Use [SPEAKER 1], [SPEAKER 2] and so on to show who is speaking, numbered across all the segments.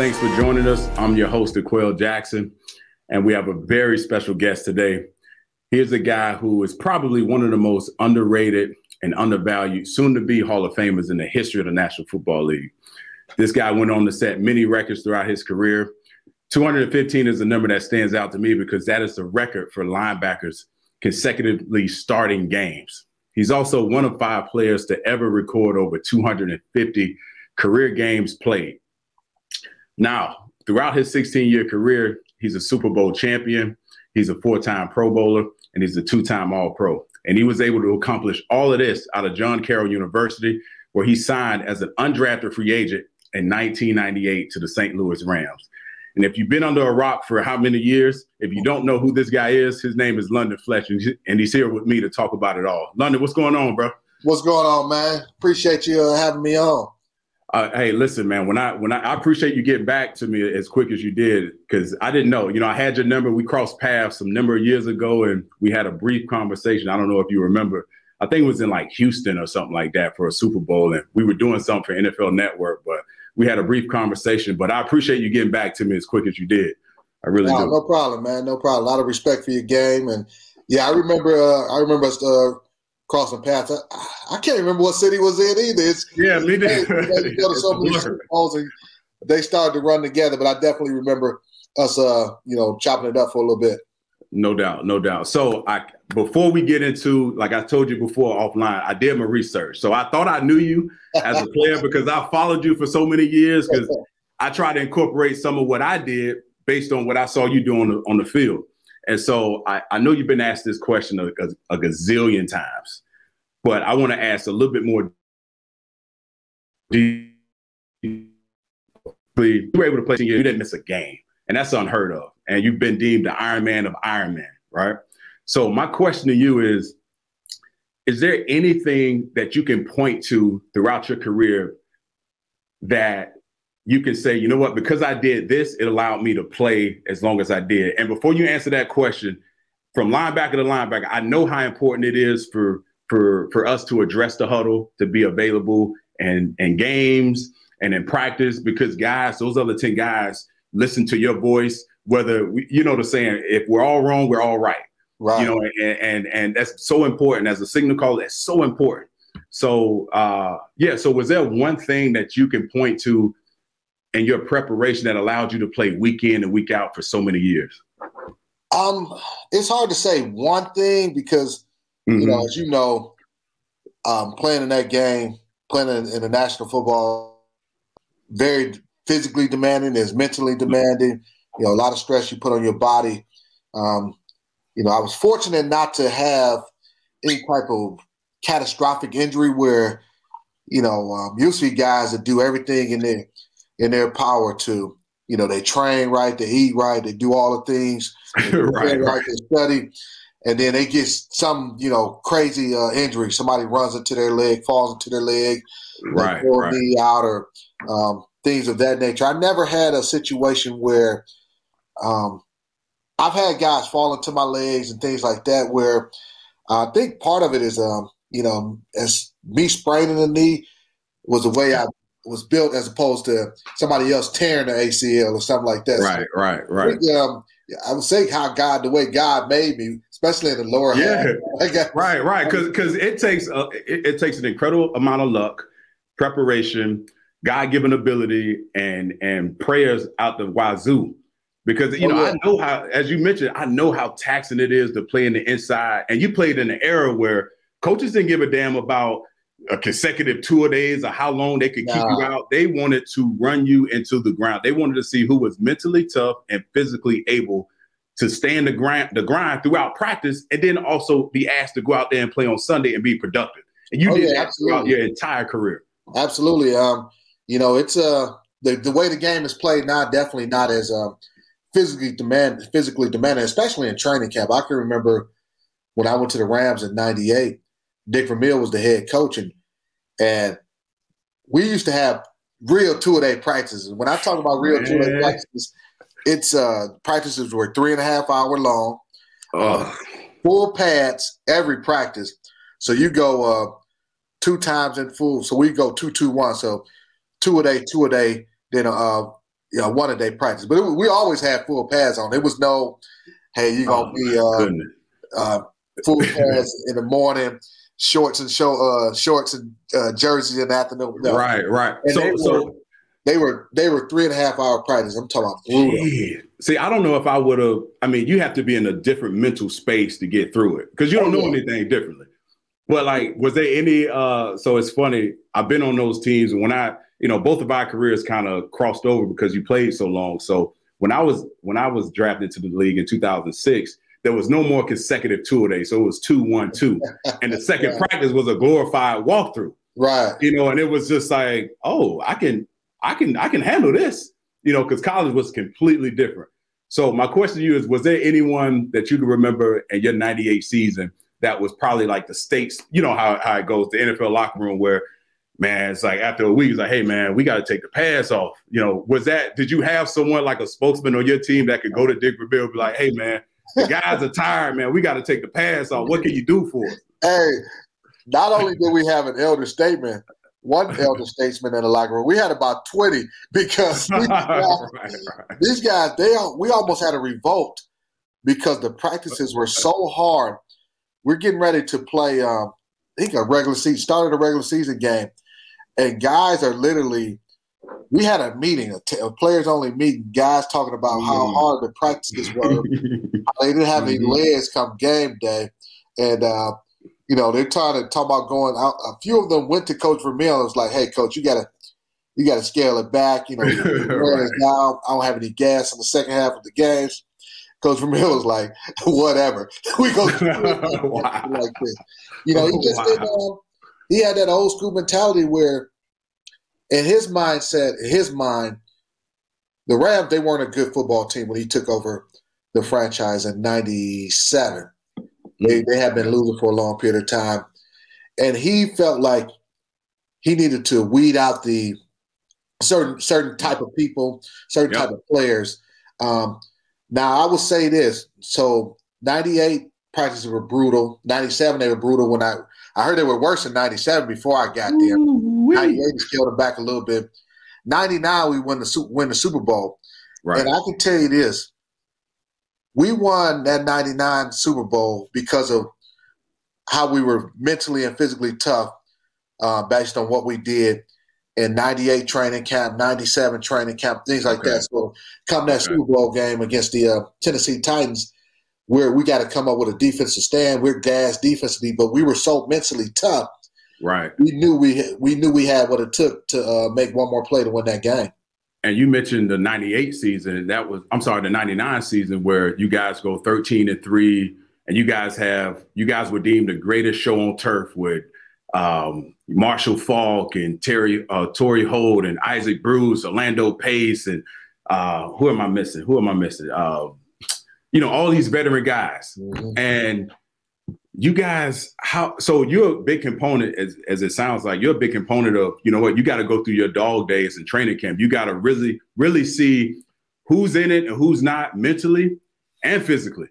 [SPEAKER 1] Thanks for joining us. I'm your host, D'Qwell Jackson, and we have a very special guest today. Here's a guy who is probably one of the most underrated and undervalued, soon to be Hall of Famers in the history of the National Football League. This guy went on to set many records throughout his career. 215 is a number that stands out to me because that is the record for linebackers consecutively starting games. He's also one of five players to ever record over 250 career games played. Now, throughout his 16 year career, he's a Super Bowl champion, he's a four time Pro Bowler, and he's a two time All Pro. And he was able to accomplish all of this out of John Carroll University, where he signed as an undrafted free agent in 1998 to the St. Louis Rams. And if you've been under a rock for how many years, if you don't know who this guy is, his name is London Fletcher, and he's here with me to talk about it all. London, what's going on, bro?
[SPEAKER 2] What's going on, man? Appreciate you uh, having me on.
[SPEAKER 1] Uh, hey, listen, man. When I when I, I, appreciate you getting back to me as quick as you did, because I didn't know. You know, I had your number. We crossed paths some number of years ago, and we had a brief conversation. I don't know if you remember. I think it was in like Houston or something like that for a Super Bowl, and we were doing something for NFL Network. But we had a brief conversation. But I appreciate you getting back to me as quick as you did. I really no, do.
[SPEAKER 2] No problem, man. No problem. A lot of respect for your game, and yeah, I remember. Uh, I remember us. Uh, crossing paths. I, I, can't remember what city was in either. It's,
[SPEAKER 1] yeah, me neither.
[SPEAKER 2] they started to run together, but I definitely remember us, uh, you know, chopping it up for a little bit.
[SPEAKER 1] No doubt, no doubt. So I before we get into like I told you before offline, I did my research. So I thought I knew you as a player because I followed you for so many years because I tried to incorporate some of what I did based on what I saw you doing on the, on the field. And so I, I know you've been asked this question a, a, a gazillion times, but I want to ask a little bit more. Do you were able to play, you didn't miss a game, and that's unheard of. And you've been deemed the Iron Man of Iron Man, right? So my question to you is, is there anything that you can point to throughout your career that you can say, you know what, because I did this, it allowed me to play as long as I did. And before you answer that question, from linebacker to linebacker, I know how important it is for for for us to address the huddle, to be available and and games and in practice, because guys, those other 10 guys listen to your voice, whether we, you know the saying, if we're all wrong, we're all right. Right. You know, and and and that's so important as a signal caller, that's so important. So uh yeah, so was there one thing that you can point to and your preparation that allowed you to play week in and week out for so many years?
[SPEAKER 2] Um, it's hard to say one thing because mm-hmm. you know, as you know, um, playing in that game, playing in, in the national football, very physically demanding, is mentally demanding. You know, a lot of stress you put on your body. Um, you know, I was fortunate not to have any type of catastrophic injury where, you know, um, usually guys that do everything in their in their power to, you know, they train right, they eat right, they do all the things, right, right, they study, and then they get some, you know, crazy uh, injury. Somebody runs into their leg, falls into their leg,
[SPEAKER 1] right, right.
[SPEAKER 2] knee out, or um, things of that nature. I never had a situation where um, I've had guys fall into my legs and things like that. Where I think part of it is, um, you know, as me spraining the knee was the way I was built as opposed to somebody else tearing the ACL or something like that.
[SPEAKER 1] Right, so, right, right.
[SPEAKER 2] Um, I would say how God, the way God made me, especially in the lower
[SPEAKER 1] yeah. half. right, right, because because it takes a, it, it, takes an incredible amount of luck, preparation, God given ability, and and prayers out the wazoo. Because you oh, know, yeah. I know how, as you mentioned, I know how taxing it is to play in the inside, and you played in an era where coaches didn't give a damn about a consecutive tour days or how long they could keep you out. They wanted to run you into the ground. They wanted to see who was mentally tough and physically able to stand the grind, the grind throughout practice, and then also be asked to go out there and play on Sunday and be productive. And you oh, did yeah, that absolutely. throughout your entire career.
[SPEAKER 2] Absolutely. Um, you know, it's uh the, the way the game is played now, definitely not as um physically demand physically demanding, especially in training camp. I can remember when I went to the Rams in '98 Dick Vermeil was the head coach, and and we used to have real two a day practices. When I talk about real two a day practices, it's uh practices were three and a half hour long, uh, full pads every practice. So you go uh two times in full. So we go two two one. So two a day, two a day. Then uh you know, one a day practice. But it, we always had full pads on. It was no, hey, you're gonna oh, be uh, uh, full pads in the morning, shorts and show uh, shorts and uh, jerseys in the afternoon.
[SPEAKER 1] No. Right, right.
[SPEAKER 2] And so, they were, so they were they were three and a half hour practice. I'm talking about brutal.
[SPEAKER 1] See, I don't know if I would have. I mean, you have to be in a different mental space to get through it because you don't oh, know anything differently. But like, was there any? uh So it's funny. I've been on those teams, and when I, you know, both of our careers kind of crossed over because you played so long. So when I was when I was drafted to the league in 2006, there was no more consecutive tour days. So it was two, one, two, and the second practice was a glorified walkthrough.
[SPEAKER 2] Right.
[SPEAKER 1] You know, and it was just like, oh, I can, I can, I can handle this. You know, because college was completely different. So my question to you is: Was there anyone that you can remember in your '98 season that was probably like the states? You know how how it goes, the NFL locker room where man, it's like after a week, it's like, hey man, we got to take the pass off. You know, was that? Did you have someone like a spokesman on your team that could go to Dick and be like, hey man, the guys are tired, man. We got to take the pass off. What can you do for us?
[SPEAKER 2] Hey, not only did we have an elder statement, one elder statesman in the locker room, we had about 20 because these guys, right, right. these guys they we almost had a revolt because the practices were so hard. We're getting ready to play, um, I think, a regular season, started a regular season game, and guys are literally we had a meeting, a, t- a players only meeting, guys talking about how mm-hmm. hard the practices were. they didn't have any mm-hmm. legs come game day. And, uh, you know, they're trying to talk about going out. A few of them went to Coach Vermeil and was like, hey, coach, you got to. You got to scale it back. You know, right. down. I don't have any gas in the second half of the games. Coach Vermeil was like, whatever. we go wow. like this. You know, he just wow. didn't. Um, he had that old school mentality where in his mindset, in his mind, the Rams, they weren't a good football team when he took over the franchise in 97. They, they had been losing for a long period of time. And he felt like he needed to weed out the certain certain type of people, certain yep. type of players. Um, now, I will say this. So, 98 practices were brutal. 97, they were brutal when I I heard they were worse in 97 before I got there. 98 scaled them back a little bit. 99, we win the, win the Super Bowl. Right. And I can tell you this we won that 99 Super Bowl because of how we were mentally and physically tough uh, based on what we did in 98 training camp, 97 training camp, things like okay. that. So come that okay. Super Bowl game against the uh, Tennessee Titans, where we got to come up with a defensive stand. We're gas defensively, but we were so mentally tough.
[SPEAKER 1] Right.
[SPEAKER 2] We knew we we knew we had what it took to uh, make one more play to win that game.
[SPEAKER 1] And you mentioned the 98 season. That was I'm sorry, the 99 season where you guys go 13 and 3 and you guys have you guys were deemed the greatest show on turf with um, Marshall Faulk and Terry uh, Torry Holt and Isaac Bruce, Orlando Pace and uh, who am I missing? Who am I missing? Uh, you know, all these veteran guys. Mm-hmm. And you guys, how so you're a big component as, as it sounds like you're a big component of, you know what, you got to go through your dog days and training camp. You got to really, really see who's in it and who's not mentally and physically.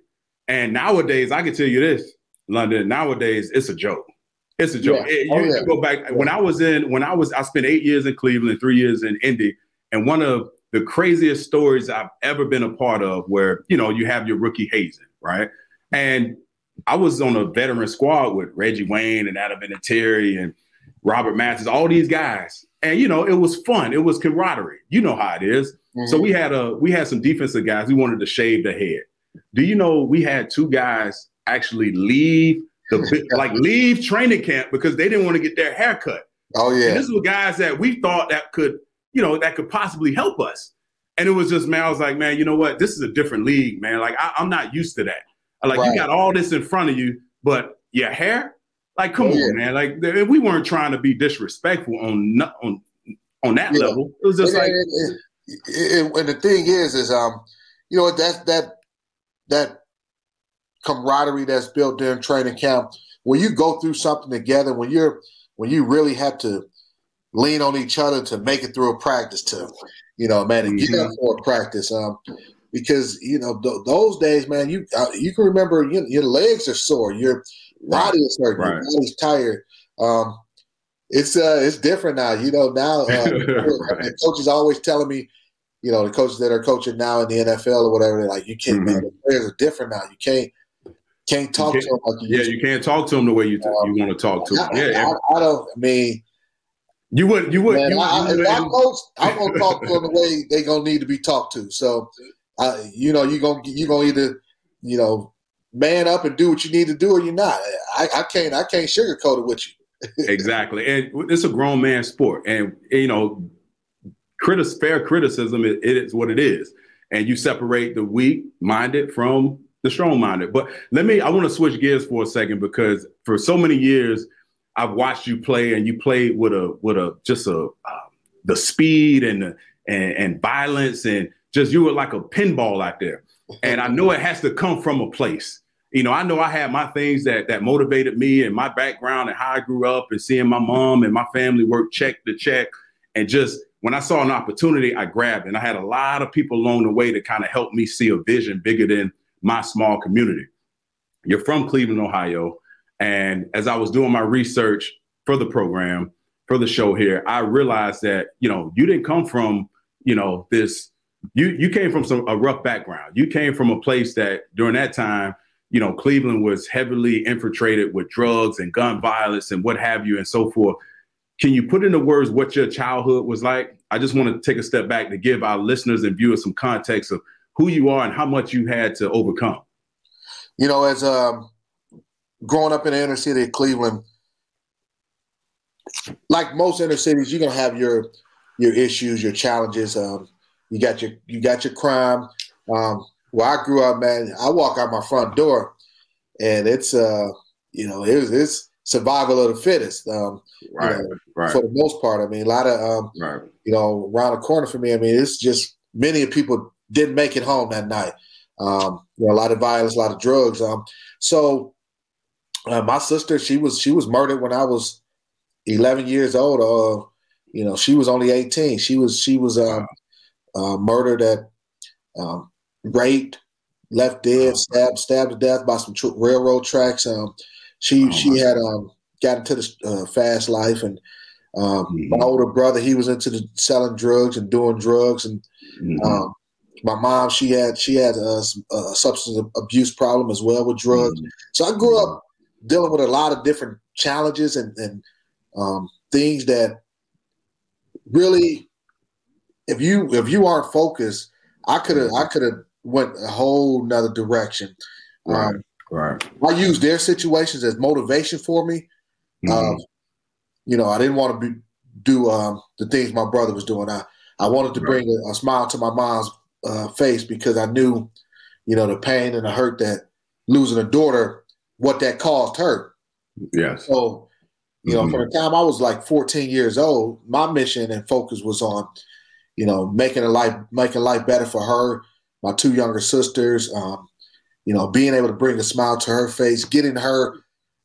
[SPEAKER 1] And nowadays, I can tell you this, London, nowadays it's a joke. It's a joke. Yeah. It, oh, you, yeah. go back when I was in, when I was, I spent eight years in Cleveland, three years in Indy. And one of the craziest stories I've ever been a part of where, you know, you have your rookie hazing, right? And I was on a veteran squad with Reggie Wayne and Adam Vinatieri and Robert Mathis, all these guys. And you know, it was fun. It was camaraderie. You know how it is. Mm-hmm. So we had a we had some defensive guys. We wanted to shave the head. Do you know we had two guys actually leave the like leave training camp because they didn't want to get their hair cut.
[SPEAKER 2] Oh yeah.
[SPEAKER 1] And this was guys that we thought that could you know, that could possibly help us. And it was just, man, I was like, man, you know what? This is a different league, man. Like, I, am not used to that. Like, right. you got all this in front of you, but your hair, like, come yeah. on, man. Like, we weren't trying to be disrespectful on on on that yeah. level. It was just and, like,
[SPEAKER 2] and, and, the thing is, is um, you know, that that that camaraderie that's built during training camp. When you go through something together, when you're when you really have to lean on each other to make it through a practice to, you know, man, and get up mm-hmm. for a practice. Um, because you know th- those days, man, you uh, you can remember you, your legs are sore, your body is hurt, right. your body's tired. Um, it's uh, it's different now. You know now, uh, coach is always telling me, you know, the coaches that are coaching now in the NFL or whatever, they're like, you can't, mm-hmm. man, the players are different now. You can't, can't talk
[SPEAKER 1] can't,
[SPEAKER 2] to them like
[SPEAKER 1] you Yeah, you can't talk to them the way you, um, you want to talk to them. Yeah,
[SPEAKER 2] I, I, don't, I mean,
[SPEAKER 1] you would, you would. Man, you,
[SPEAKER 2] I,
[SPEAKER 1] you
[SPEAKER 2] if I coach, I'm gonna talk to them the way they gonna need to be talked to. So, uh, you know, you gonna you gonna either, you know, man up and do what you need to do, or you're not. I, I can't, I can't sugarcoat it with you.
[SPEAKER 1] exactly, and it's a grown man sport, and you know, critis- fair criticism it, it is what it is, and you separate the weak minded from the strong minded. But let me, I want to switch gears for a second because for so many years I've watched you play, and you played with a with a just a uh, the speed and the and, and violence, and just you were like a pinball out there. And I know it has to come from a place. You know, I know I had my things that that motivated me and my background and how I grew up and seeing my mom and my family work check to check. And just when I saw an opportunity, I grabbed it. And I had a lot of people along the way to kind of help me see a vision bigger than my small community. You're from Cleveland, Ohio. And as I was doing my research for the program, for the show here, I realized that, you know, you didn't come from, you know, this, you you came from some a rough background. You came from a place that during that time, you know, Cleveland was heavily infiltrated with drugs and gun violence and what have you and so forth. Can you put into words what your childhood was like? I just want to take a step back to give our listeners and viewers some context of who you are and how much you had to overcome.
[SPEAKER 2] You know, as um, growing up in the inner city of Cleveland, like most inner cities, you're gonna have your your issues, your challenges. Um, you got your you got your crime. Um, where I grew up, man, I walk out my front door, and it's uh, you know, it's, it's survival of the fittest. Um, right, you know, right. For the most part, I mean, a lot of um, right. you know, around the corner for me. I mean, it's just many of people didn't make it home that night. Um, you know, a lot of violence, a lot of drugs. Um, so uh, my sister, she was she was murdered when I was 11 years old. Uh, you know, she was only 18. She was she was um, uh, murdered at um, raped, left dead, stabbed stabbed to death by some tr- railroad tracks. Um, she oh, she had um, got into the uh, fast life, and um, mm-hmm. my older brother he was into the selling drugs and doing drugs, and mm-hmm. um, my mom she had she had a, a, substance abuse problem as well with drugs. Mm-hmm. So I grew up dealing with a lot of different challenges and, and um, things that really, if you if you aren't focused, I could have I could have went a whole nother direction.
[SPEAKER 1] Right. Um, right.
[SPEAKER 2] I use their situations as motivation for me. Mm-hmm. Um, you know, I didn't want to be, do um, the things my brother was doing. I I wanted to bring a, a smile to my mom's uh, face because I knew, you know, the pain and the hurt that losing a daughter what that caused her.
[SPEAKER 1] Yes.
[SPEAKER 2] So, you know, mm-hmm. from the time I was like 14 years old, my mission and focus was on, you know, making a life making life better for her, my two younger sisters, um, you know, being able to bring a smile to her face, getting her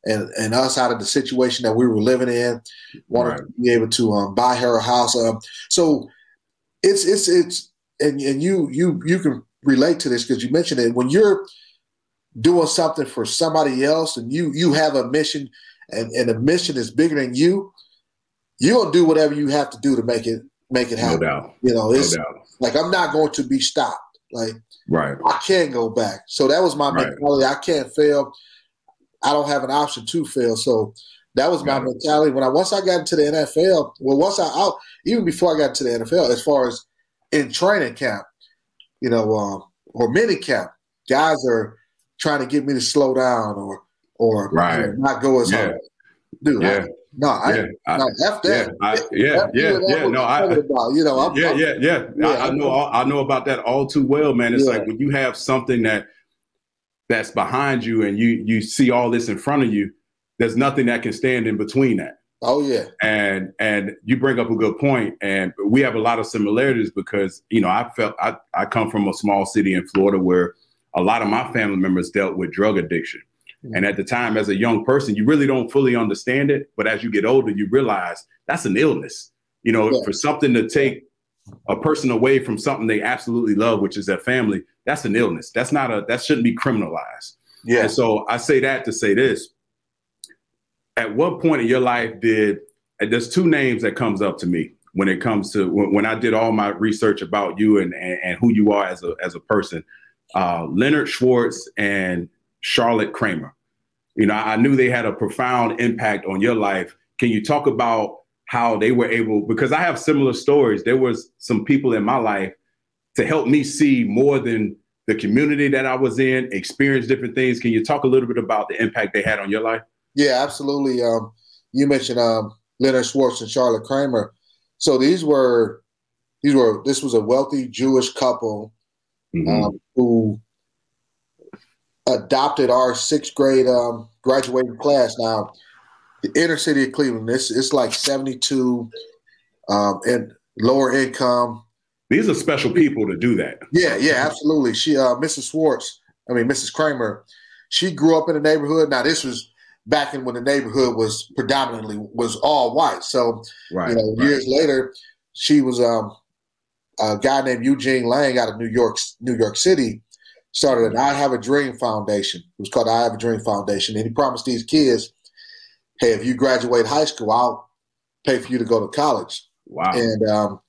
[SPEAKER 2] and, and us out of the situation that we were living in, wanted right. to be able to um, buy her a house. Um, so it's it's it's and, and you you you can relate to this because you mentioned it when you're doing something for somebody else and you you have a mission and, and the mission is bigger than you, you'll do whatever you have to do to make it make it happen.
[SPEAKER 1] No doubt.
[SPEAKER 2] You know, it's no like I'm not going to be stopped. Like
[SPEAKER 1] right.
[SPEAKER 2] I can't go back. So that was my right. mentality. I can't fail. I don't have an option to fail. So that was my mentality. When I once I got into the NFL, well, once I out even before I got to the NFL, as far as in training camp, you know, um, or mini camp, guys are trying to get me to slow down or or
[SPEAKER 1] right.
[SPEAKER 2] you know, not go as
[SPEAKER 1] yeah.
[SPEAKER 2] hard. Dude,
[SPEAKER 1] yeah.
[SPEAKER 2] I, no, I,
[SPEAKER 1] yeah,
[SPEAKER 2] no, F that.
[SPEAKER 1] Yeah, I, yeah, yeah, yeah. No, I,
[SPEAKER 2] about, you know, I'm,
[SPEAKER 1] yeah,
[SPEAKER 2] I'm,
[SPEAKER 1] yeah, yeah, yeah. I, I know, I know about that all too well, man. It's yeah. like when you have something that that's behind you and you you see all this in front of you. There's nothing that can stand in between that.
[SPEAKER 2] Oh yeah.
[SPEAKER 1] And and you bring up a good point, and we have a lot of similarities because you know I felt I I come from a small city in Florida where a lot of my family members dealt with drug addiction. Mm-hmm. And at the time, as a young person, you really don't fully understand it. But as you get older, you realize that's an illness. You know, yeah. for something to take a person away from something they absolutely love, which is their family, that's an illness. That's not a that shouldn't be criminalized. Yeah. And so I say that to say this. At what point in your life did there's two names that comes up to me. when it comes to when, when I did all my research about you and, and, and who you are as a as a person. Uh, Leonard Schwartz and Charlotte Kramer. You know, I knew they had a profound impact on your life. Can you talk about how they were able? Because I have similar stories. There was some people in my life to help me see more than the community that I was in, experience different things. Can you talk a little bit about the impact they had on your life?
[SPEAKER 2] Yeah, absolutely. Um, you mentioned um, Leonard Schwartz and Charlotte Kramer. So these were these were this was a wealthy Jewish couple mm-hmm. um, who adopted our sixth grade um, graduating class. Now, the inner city of Cleveland, it's it's like seventy two, um, and lower income.
[SPEAKER 1] These are special people to do that.
[SPEAKER 2] Yeah, yeah, absolutely. She, uh, Mrs. Schwartz, I mean Mrs. Kramer, she grew up in the neighborhood. Now this was back in when the neighborhood was predominantly was all white. So right, you know, right. years later, she was um, a guy named Eugene Lang out of New York, New York City, started an I Have a Dream Foundation. It was called I Have a Dream Foundation, and he promised these kids, "Hey, if you graduate high school, I'll pay for you to go to college."
[SPEAKER 1] Wow!
[SPEAKER 2] And um,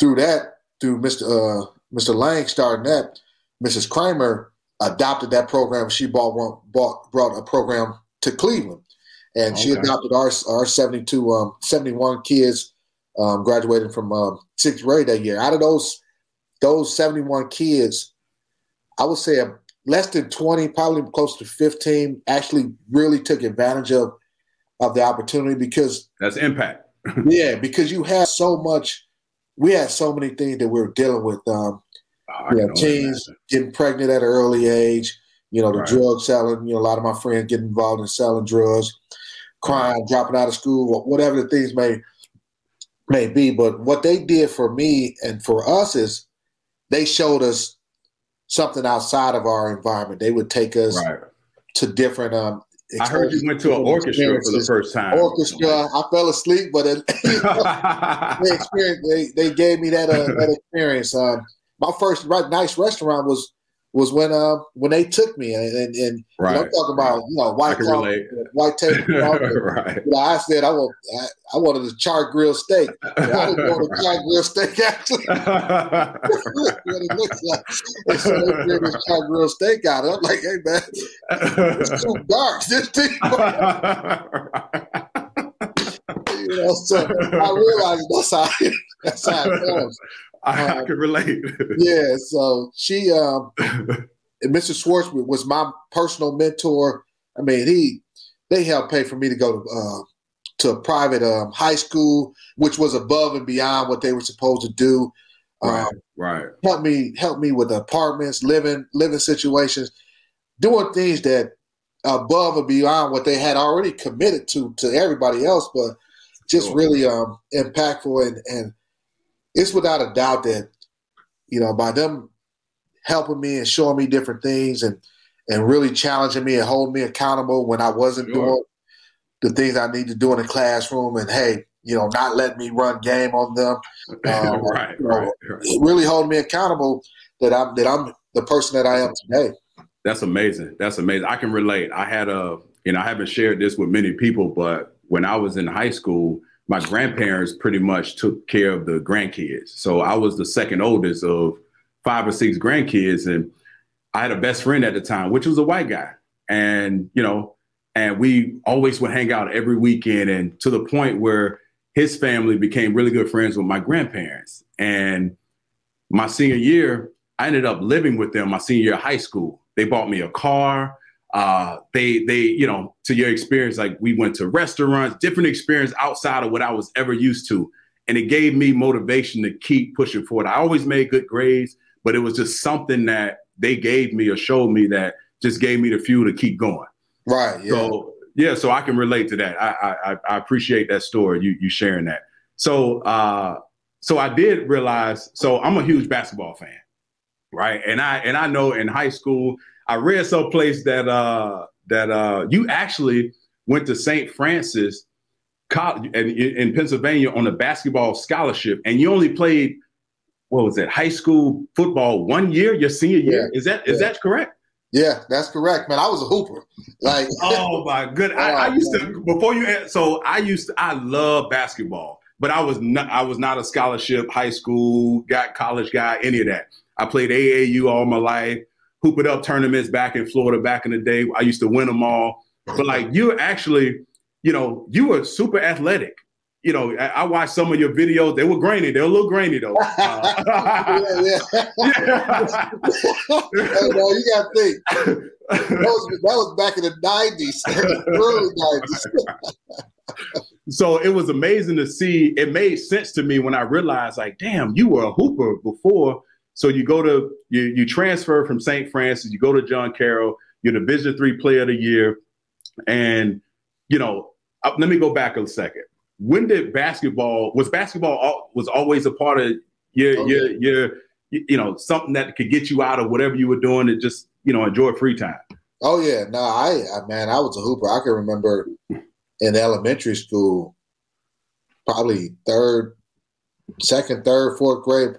[SPEAKER 2] through that, through Mr. Uh, Mr. Lang starting that, Mrs. Kramer adopted that program. She bought one, bought brought a program to Cleveland, and okay. she adopted our our 72 um, 71 kids um, graduating from um, sixth grade that year. Out of those those 71 kids, I would say less than 20, probably close to 15, actually really took advantage of of the opportunity because
[SPEAKER 1] that's impact.
[SPEAKER 2] yeah, because you have so much. We had so many things that we were dealing with. Um, oh, you know, teens getting pregnant at an early age. You know, the right. drug selling. You know, a lot of my friends getting involved in selling drugs, crime, dropping out of school, whatever the things may may be. But what they did for me and for us is they showed us something outside of our environment. They would take us right. to different. Um,
[SPEAKER 1] I heard you went to an orchestra for the first time.
[SPEAKER 2] Orchestra. I fell asleep, but it, they, they, they gave me that uh, that experience. Um, my first nice restaurant was was when uh when they took me and and, and right. you know, I'm talking about you know white collar, white table. right. You know, I said I want I, I wanted a char grill steak. I didn't want a char grill steak actually. what it looks like. And so they gave this char grill steak out. I'm like, hey man, it's too dark. This thing. you know, so I realized that's how that's how it goes.
[SPEAKER 1] I, um, I can relate.
[SPEAKER 2] yeah, so she, um, Mr. Schwartz was my personal mentor. I mean, he they helped pay for me to go to uh, to a private um, high school, which was above and beyond what they were supposed to do.
[SPEAKER 1] Right, um, right.
[SPEAKER 2] Help me, help me with apartments, living, living situations, doing things that above and beyond what they had already committed to to everybody else, but just sure. really um, impactful and and it's without a doubt that you know by them helping me and showing me different things and and really challenging me and holding me accountable when I wasn't sure. doing the things I need to do in the classroom and hey you know not letting me run game on them
[SPEAKER 1] um, right,
[SPEAKER 2] you
[SPEAKER 1] know, right,
[SPEAKER 2] right, really holding me accountable that I'm that I'm the person that I am today.
[SPEAKER 1] That's amazing. That's amazing. I can relate. I had a you know I haven't shared this with many people, but when I was in high school my grandparents pretty much took care of the grandkids. So I was the second oldest of five or six grandkids. And I had a best friend at the time, which was a white guy. And, you know, and we always would hang out every weekend and to the point where his family became really good friends with my grandparents. And my senior year, I ended up living with them my senior year of high school. They bought me a car uh, they they you know to your experience like we went to restaurants different experience outside of what i was ever used to. And it gave me motivation to keep pushing forward. I always made good grades but it was just something that they gave me or showed me that just gave me the fuel to keep going.
[SPEAKER 2] Right yeah.
[SPEAKER 1] so yeah so i can relate to that. I i, I appreciate that story you you sharing that. So uh so i did realize so i'm a huge basketball fan right? And i and i know in high school I read someplace that uh, that uh, you actually went to St. Francis College in, in Pennsylvania on a basketball scholarship, and you only played what was it, high school football one year, your senior year. Yeah. Is that is yeah. that correct?
[SPEAKER 2] Yeah, that's correct, man. I was a hooper. Like,
[SPEAKER 1] oh my good. I, I, used to before you. So I used to. I love basketball. but I was not I was not a scholarship high school got college guy any of that. I played AAU all my life, hoop it up tournaments back in Florida back in the day. I used to win them all. But like you actually, you know, you were super athletic you know, I, I, watched some of your videos. They were grainy. They were a little grainy though. Uh, yeah, yeah.
[SPEAKER 2] yeah. hey, no, you got to think. That was, that was back in the nineties, early
[SPEAKER 1] nineties. so it was amazing to see. It made sense to me when I realized, like, damn, you were a hooper before. So you go to you you transfer from St. Francis, you go to John Carroll. You're the Division three Player of the Year, and you know. Uh, let me go back a second when did basketball was basketball was always a part of your okay. your your you know something that could get you out of whatever you were doing and just you know enjoy free time
[SPEAKER 2] oh yeah no i, I man i was a hooper i can remember in elementary school probably third second third fourth grade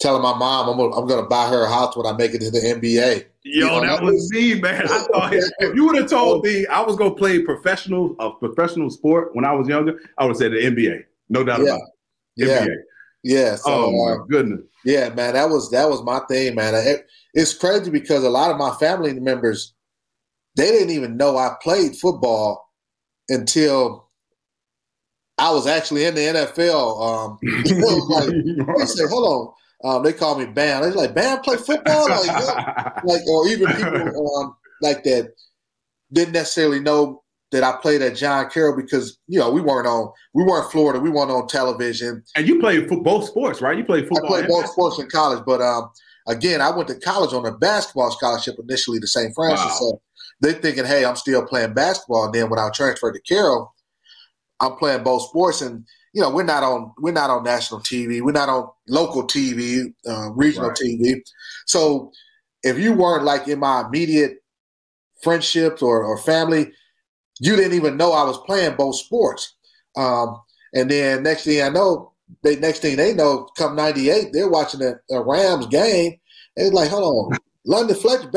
[SPEAKER 2] telling my mom i'm gonna, I'm gonna buy her a house when i make it to the nba
[SPEAKER 1] Yo, you know, that was me, man. I thought if you would have told me I was gonna play professional a professional sport when I was younger, I would have said the NBA. No doubt
[SPEAKER 2] yeah.
[SPEAKER 1] about
[SPEAKER 2] it. Yeah. NBA. Yeah. So,
[SPEAKER 1] oh my uh, goodness.
[SPEAKER 2] Yeah, man, that was that was my thing, man. It, it's crazy because a lot of my family members they didn't even know I played football until I was actually in the NFL. Um, like, they said, "Hold on, um, they call me Bam. They're like, Bam play football? Like, like or even people um, like that didn't necessarily know that I played at John Carroll because you know we weren't on we weren't Florida, we weren't on television.
[SPEAKER 1] And you played for both sports, right? You played football.
[SPEAKER 2] I played both sports in college, but um, again, I went to college on a basketball scholarship initially to St. Francis. Wow. So they're thinking, hey, I'm still playing basketball. And then when I transferred to Carroll, I'm playing both sports and you know, we're not on we're not on national TV, we're not on local TV, uh, regional right. TV. So if you weren't like in my immediate friendships or, or family, you didn't even know I was playing both sports. Um, and then next thing I know, they next thing they know, come '98, they're watching a, a Rams game. And it's like, hold on, London Fletcher,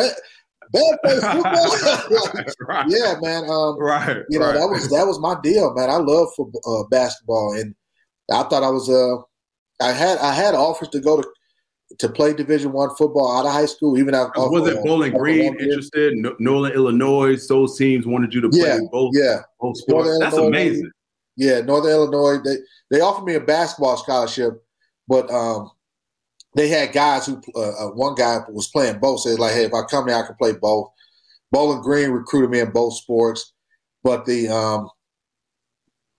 [SPEAKER 2] bad, bad football. right. Yeah, man. Um,
[SPEAKER 1] right.
[SPEAKER 2] You know
[SPEAKER 1] right.
[SPEAKER 2] that was that was my deal, man. I love football, uh, basketball, and I thought I was uh, I had I had offers to go to to play Division One football out of high school. Even out
[SPEAKER 1] was it Bowling Green interested? Northern Illinois, those teams wanted you to play
[SPEAKER 2] yeah,
[SPEAKER 1] both.
[SPEAKER 2] Yeah,
[SPEAKER 1] both sports. Northern That's Illinois, amazing.
[SPEAKER 2] Yeah, Northern Illinois. They they offered me a basketball scholarship, but um, they had guys who uh, uh, one guy was playing both. Said like, hey, if I come there, I can play both. Bowling Green recruited me in both sports, but the um,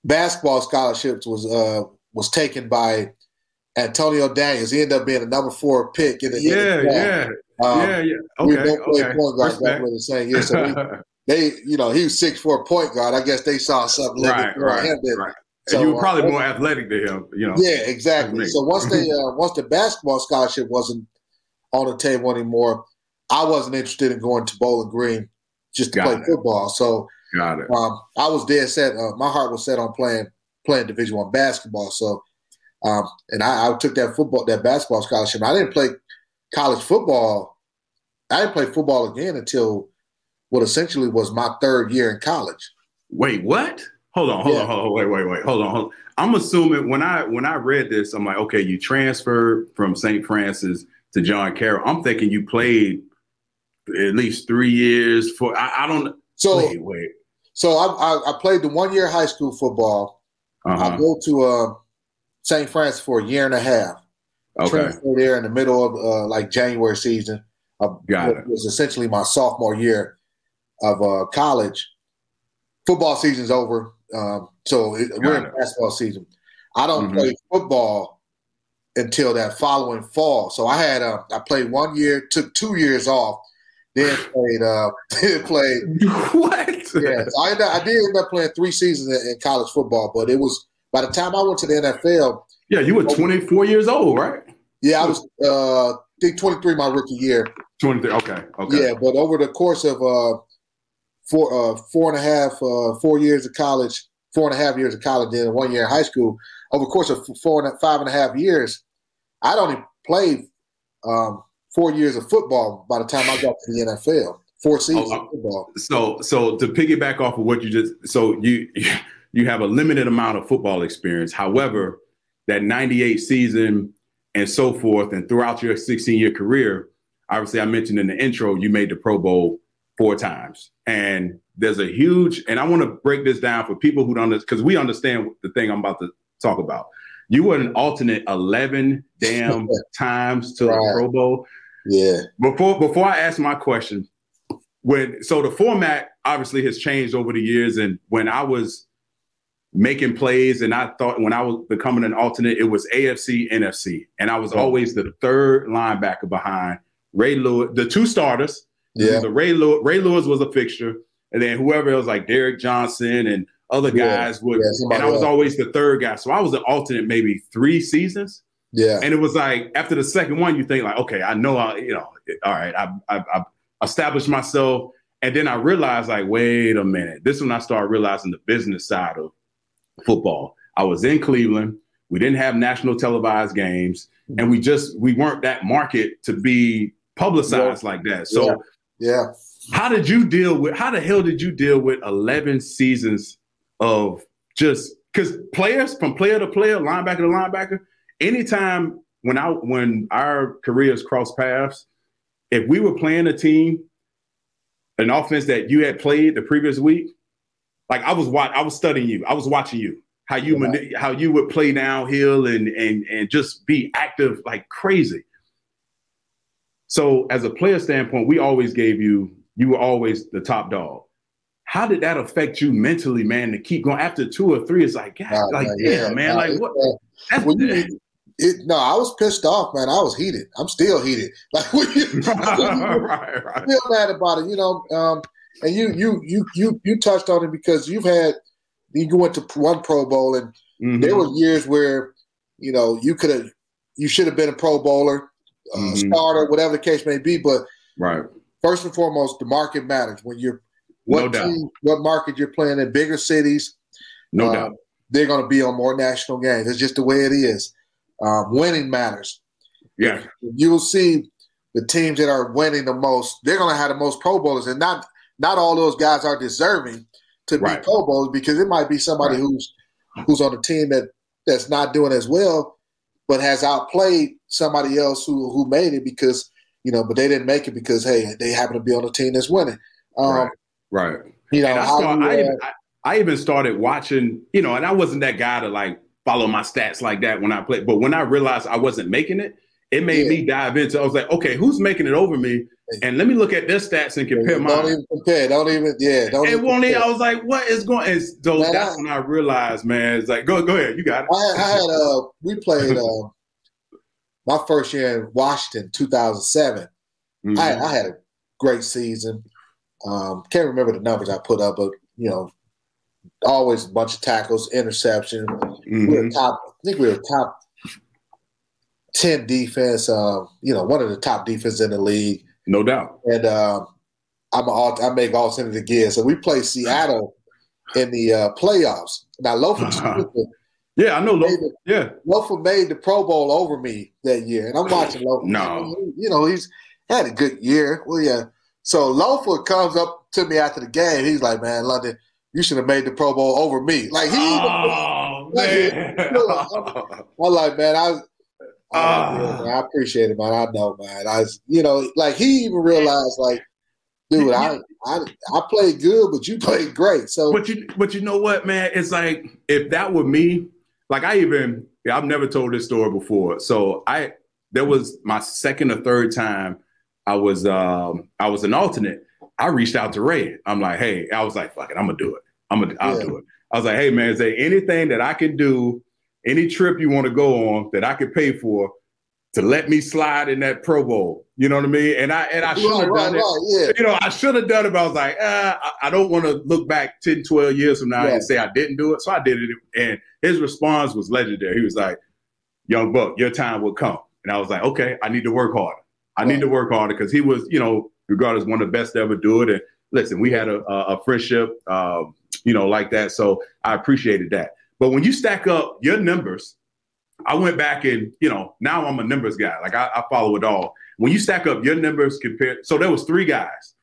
[SPEAKER 2] basketball scholarships was uh, was taken by Antonio Daniels. He ended up being a number four pick in the
[SPEAKER 1] yeah,
[SPEAKER 2] in the
[SPEAKER 1] yeah, um, yeah, yeah. Okay, we both played
[SPEAKER 2] okay. point guard back the same year. So we, they, you know, he was six four point guard. I guess they saw something
[SPEAKER 1] right, right, him. Right. So, and you were probably uh, more athletic than him, you know.
[SPEAKER 2] Yeah, exactly. So once they uh, once the basketball scholarship wasn't on the table anymore, I wasn't interested in going to Bowling Green just to Got play it. football. So
[SPEAKER 1] Got it.
[SPEAKER 2] Um, I was dead set. Uh, my heart was set on playing playing Division One basketball. So, um, and I, I, took that football that basketball scholarship. I didn't play college football. I didn't play football again until what essentially was my third year in college.
[SPEAKER 1] Wait, what? Hold on, hold yeah. on, hold on, wait, wait, wait, hold on, hold on. I'm assuming when I when I read this, I'm like, okay, you transferred from St. Francis to John Carroll. I'm thinking you played at least three years for. I, I don't.
[SPEAKER 2] So
[SPEAKER 1] wait, wait.
[SPEAKER 2] So I, I, I played the one year high school football. Uh-huh. I go to uh, St. Francis for a year and a half.
[SPEAKER 1] Okay.
[SPEAKER 2] Transferred there in the middle of uh, like January season.
[SPEAKER 1] Got it.
[SPEAKER 2] it. was essentially my sophomore year of uh, college. Football season's over, um, so it, we're in basketball season. I don't mm-hmm. play football until that following fall. So I had uh, I played one year, took two years off, then played uh then played
[SPEAKER 1] what?
[SPEAKER 2] Yeah, so I, I did end up playing three seasons in, in, college football, but it was by the time I went to the NFL.
[SPEAKER 1] Yeah, you were 24 years old, right?
[SPEAKER 2] Yeah, I was uh I think 23 my rookie year.
[SPEAKER 1] 23, okay, okay.
[SPEAKER 2] Yeah, but over the course of uh four uh four and a half uh four years of college, four and a half years of college, then one year in high school. Over the course of four and five and a half years, I'd only played um, four years of football by the time I got to the NFL. Four seasons oh, of football.
[SPEAKER 1] So, so to piggyback off of what you just, so you you have a limited amount of football experience. However, that 98 season and so forth, and throughout your 16 year career, obviously, I mentioned in the intro, you made the Pro Bowl four times. And there's a huge, and I want to break this down for people who don't, because we understand the thing I'm about to talk about. You were an alternate 11 damn times to right. the Pro Bowl.
[SPEAKER 2] Yeah.
[SPEAKER 1] Before before I ask my question, when so the format obviously has changed over the years, and when I was making plays, and I thought when I was becoming an alternate, it was AFC, NFC, and I was always the third linebacker behind Ray Lewis, the two starters.
[SPEAKER 2] Yeah,
[SPEAKER 1] the Ray Lewis, Ray Lewis was a fixture, and then whoever else like Derrick Johnson and other guys yeah. would, yeah, and I was else. always the third guy. So I was an alternate maybe three seasons.
[SPEAKER 2] Yeah,
[SPEAKER 1] and it was like after the second one, you think like, okay, I know, I you know, all right, I I, I established myself, and then I realized like, wait a minute, this when I started realizing the business side of football. I was in Cleveland. We didn't have national televised games, mm-hmm. and we just we weren't that market to be publicized yeah. like that. So,
[SPEAKER 2] yeah.
[SPEAKER 1] How did you deal with? How the hell did you deal with eleven seasons of just because players from player to player, linebacker to linebacker, anytime when I when our careers cross paths, if we were playing a team, an offense that you had played the previous week, like I was watch, I was studying you. I was watching you. How you yeah. how you would play downhill and and and just be active like crazy. So as a player standpoint, we always gave you you were always the top dog. How did that affect you mentally, man? To keep going after two or three, it's like, God, nah, like, yeah, man, nah, like what? That's,
[SPEAKER 2] when you, it, no, I was pissed off, man. I was heated. I'm still heated. Like, when you, right, right. feel mad about it, you know. Um, and you you you you you touched on it because you've had you went to one Pro Bowl and mm-hmm. there were years where you know you could have you should have been a Pro Bowler, uh, mm-hmm. starter, whatever the case may be. But
[SPEAKER 1] right,
[SPEAKER 2] first and foremost, the market matters when you're what no team, what market you're playing in. Bigger cities,
[SPEAKER 1] no uh, doubt,
[SPEAKER 2] they're going to be on more national games. It's just the way it is. Um, winning matters.
[SPEAKER 1] Yeah,
[SPEAKER 2] you'll see the teams that are winning the most. They're going to have the most Pro Bowlers, and not not all those guys are deserving to right. be Pro Bowlers because it might be somebody right. who's who's on a team that that's not doing as well, but has outplayed somebody else who who made it because you know, but they didn't make it because hey, they happen to be on a team that's winning. Um,
[SPEAKER 1] right. Right.
[SPEAKER 2] You know,
[SPEAKER 1] I, start, you, I, even, I, I even started watching. You know, and I wasn't that guy to like follow my stats like that when I played. But when I realized I wasn't making it, it made yeah. me dive into. I was like, okay, who's making it over me? And let me look at their stats and compare
[SPEAKER 2] don't
[SPEAKER 1] mine.
[SPEAKER 2] Don't even compare. Don't even. Yeah. Don't.
[SPEAKER 1] And
[SPEAKER 2] even
[SPEAKER 1] I was like, what is going? And so man, that's I, when I realized, man. It's like, go go ahead, you got it.
[SPEAKER 2] I, I had uh, we played uh, my first year in Washington, 2007. Mm-hmm. I, I had a great season. Um, can't remember the numbers I put up, but you know, always a bunch of tackles, interception. Mm-hmm. We were top. I think we were top ten defense. Uh, you know, one of the top defenses in the league.
[SPEAKER 1] No doubt.
[SPEAKER 2] And uh, I'm all, I make alternative gear. So we play Seattle in the uh, playoffs. Now Lofa,
[SPEAKER 1] yeah, I know Lofa. Yeah,
[SPEAKER 2] Lofa made the Pro Bowl over me that year, and I'm watching Lofa.
[SPEAKER 1] no,
[SPEAKER 2] you know he's had a good year. Well, yeah. So Lofa comes up to me after the game. He's like, "Man, London, you should have made the Pro Bowl over me." Like he,
[SPEAKER 1] oh, like, man.
[SPEAKER 2] I'm like, man, I uh, I appreciate it, man. I know, man. I, you know, like he even realized, like, dude, I, I, I played good, but you played great. So,
[SPEAKER 1] but you, but you know what, man? It's like if that were me, like I even, yeah, I've never told this story before. So I, there was my second or third time I was, um, I was an alternate. I reached out to Ray. I'm like, hey, I was like, fuck it, I'm gonna do it. I'm gonna, I'll yeah. do it. I was like, hey, man, is there anything that I can do any trip you want to go on that I could pay for to let me slide in that Pro Bowl. You know what I mean? And I and I should have right, done right, it. Right, yeah. You know, I should have done it, but I was like, uh, I, I, don't want to look back 10, 12 years from now yeah. and say I didn't do it. So I did it. And his response was legendary. He was like, Young Buck, your time will come. And I was like, okay, I need to work harder. I need to work harder because he was, you know, regardless one of the best to ever do it. And listen, we had a, a, friendship, uh, you know, like that. So I appreciated that. But when you stack up your numbers, I went back and, you know, now I'm a numbers guy. Like I, I follow it all. When you stack up your numbers compared, so there was three guys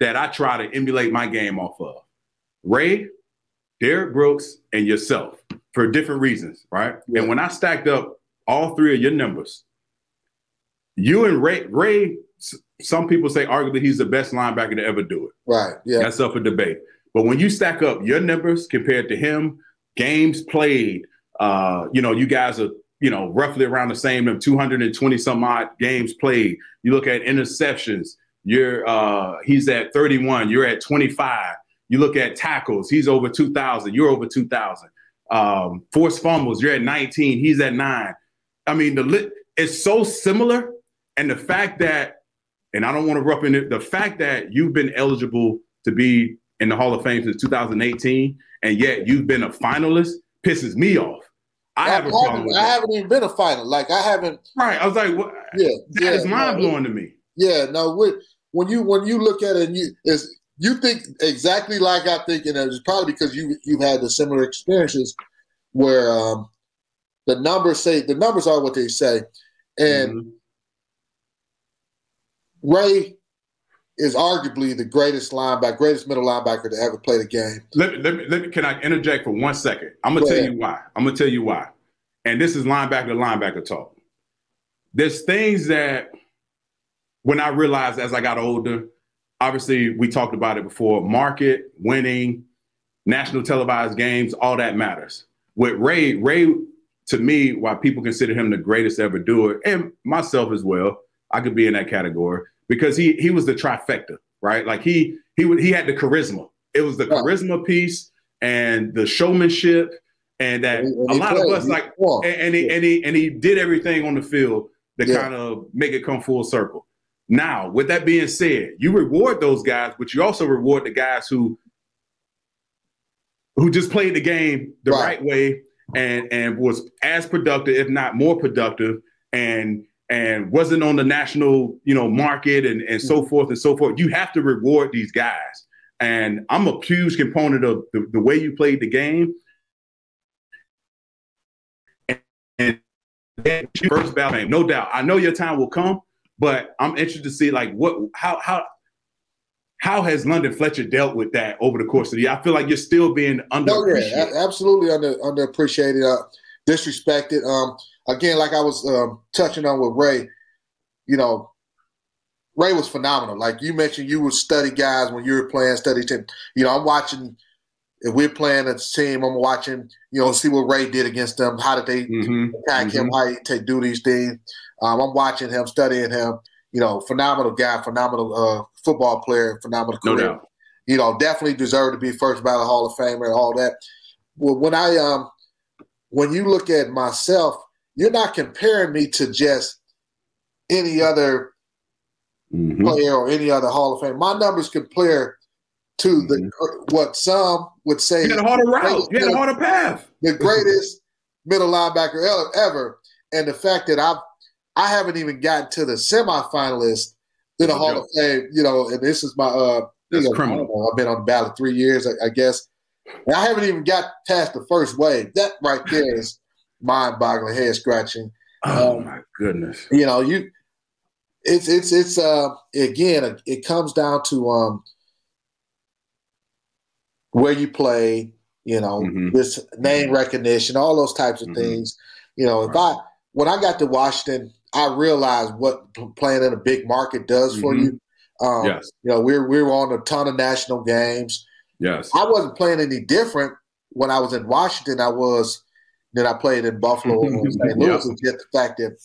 [SPEAKER 1] that I try to emulate my game off of. Ray, Derrick Brooks, and yourself for different reasons, right? Yeah. And when I stacked up all three of your numbers, you and Ray, Ray, some people say arguably he's the best linebacker to ever do it.
[SPEAKER 2] Right. Yeah.
[SPEAKER 1] That's up for debate. But when you stack up your numbers compared to him, games played, uh, you know, you guys are, you know, roughly around the same, 220 some odd games played. You look at interceptions, you're uh, he's at 31, you're at 25. You look at tackles, he's over 2,000, you're over 2,000. Um, forced fumbles, you're at 19, he's at nine. I mean, the lit, it's so similar. And the fact that, and I don't want to rough in it, the fact that you've been eligible to be in the Hall of Fame since 2018, and yet you've been a finalist pisses me off.
[SPEAKER 2] I, I have a problem. I haven't even been a final. Like I haven't.
[SPEAKER 1] Right. I was like, what? yeah, that yeah, is mind blowing no, to me.
[SPEAKER 2] Yeah. No. When you when you look at it, and you is you think exactly like I think, and it's probably because you you've had the similar experiences where um, the numbers say the numbers are what they say, and mm-hmm. Ray is arguably the greatest linebacker, greatest middle linebacker to ever play the game.
[SPEAKER 1] Let me, let me, let me can I interject for one second? I'm gonna Go tell ahead. you why. I'm gonna tell you why. And this is linebacker to linebacker talk. There's things that when I realized as I got older, obviously we talked about it before, market, winning, national televised games, all that matters. With Ray, Ray to me, why people consider him the greatest ever do it, and myself as well, I could be in that category because he he was the trifecta, right? Like he he would he had the charisma. It was the charisma piece and the showmanship, and that and a lot played. of us like and, and, he and he and he did everything on the field to yeah. kind of make it come full circle. Now, with that being said, you reward those guys, but you also reward the guys who who just played the game the right, right way and and was as productive, if not more productive, and and wasn't on the national, you know, market and, and so mm-hmm. forth and so forth. You have to reward these guys. And I'm a huge component of the, the way you played the game. And, and first battle game, no doubt. I know your time will come, but I'm interested to see like what how how how has London Fletcher dealt with that over the course of the year? I feel like you're still being underappreciated.
[SPEAKER 2] No, yeah, absolutely under underappreciated, uh, disrespected. Um, again, like I was um, touching on with Ray, you know, Ray was phenomenal. Like you mentioned, you would study guys when you were playing, study team. You know, I'm watching. If we're playing a team, I'm watching. You know, see what Ray did against them. How did they mm-hmm. attack mm-hmm. him? How he take do these things? Um, I'm watching him, studying him. You know, phenomenal guy, phenomenal uh, football player, phenomenal career. No you know, definitely deserve to be first ballot Hall of Famer, and all that. Well, when I um, when you look at myself, you're not comparing me to just any other mm-hmm. player or any other Hall of Fame. My numbers compare to mm-hmm. the what some would say.
[SPEAKER 1] You had a harder route. You had a harder path.
[SPEAKER 2] The greatest middle linebacker ever, and the fact that I've I haven't even gotten to the semifinalist in the Hall of Fame. You know, and this is my uh. That's you know, criminal. I've been on the ballot three years, I, I guess. And I haven't even got past the first wave. That right there is mind-boggling, head scratching.
[SPEAKER 1] Oh um, my goodness!
[SPEAKER 2] You know, you it's it's it's uh again it comes down to um where you play, you know, mm-hmm. this name recognition, all those types of mm-hmm. things. You know, if right. I when I got to Washington, I realized what playing in a big market does mm-hmm. for you. Um, yes. You know, we're we're on a ton of national games.
[SPEAKER 1] Yes.
[SPEAKER 2] I wasn't playing any different when I was in Washington. I was then I played in Buffalo and St. Louis. Get the fact that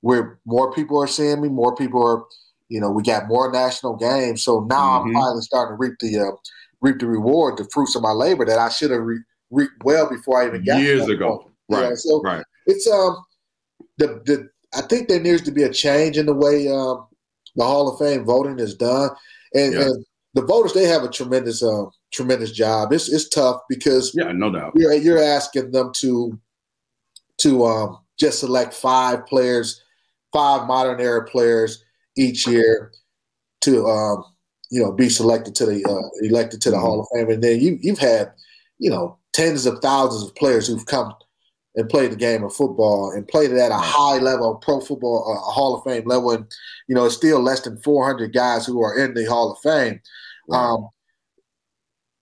[SPEAKER 2] where more people are seeing me, more people are, you know, we got more national games. So now mm-hmm. I'm finally starting to reap the uh, reap the reward, the fruits of my labor that I should have re- reaped well before I even got
[SPEAKER 1] years ago. Right. So right.
[SPEAKER 2] It's um the the I think there needs to be a change in the way um, the Hall of Fame voting is done, and, yeah. and the voters they have a tremendous uh, tremendous job. It's it's tough because
[SPEAKER 1] yeah, no doubt
[SPEAKER 2] you're you're asking them to to um, just select five players, five modern era players each year to um, you know be selected to the uh, elected to the mm-hmm. Hall of Fame, and then you you've had you know tens of thousands of players who've come and played the game of football and played it at a high level, pro football, uh, Hall of Fame level, and you know it's still less than 400 guys who are in the Hall of Fame. Um,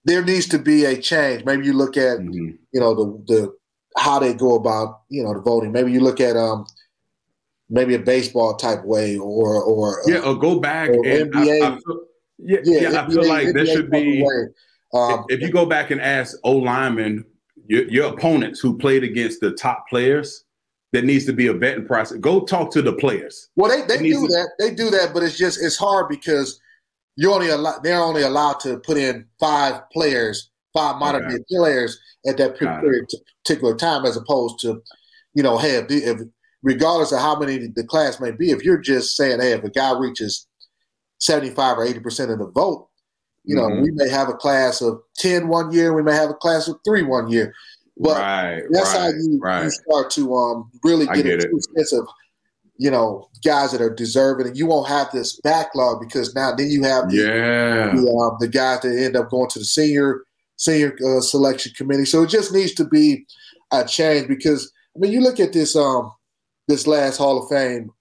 [SPEAKER 2] there needs to be a change. Maybe you look at mm-hmm. you know the the how they go about you know the voting. Maybe you look at um maybe a baseball type way or or
[SPEAKER 1] yeah, or go back or and NBA. I, I feel, yeah, yeah, yeah NBA, I feel like NBA there should be. Um, if, if, you go back and ask O linemen, your, your opponents who played against the top players, there needs to be a vetting process. Go talk to the players.
[SPEAKER 2] Well, they, they do to, that. They do that, but it's just it's hard because you only allow, they're only allowed to put in five players, five modern okay. players at that particular time, as opposed to, you know, hey, if, if regardless of how many the class may be, if you're just saying, hey, if a guy reaches 75 or 80 percent of the vote, you know, mm-hmm. we may have a class of 10 one year, we may have a class of three one year. But right, that's right, how you, right. you, start to um, really get, get a sense of you know, guys that are deserving, and you won't have this backlog because now then you have the,
[SPEAKER 1] yeah
[SPEAKER 2] the, um, the guys that end up going to the senior senior uh, selection committee. So it just needs to be a change because I mean, you look at this um this last Hall of Fame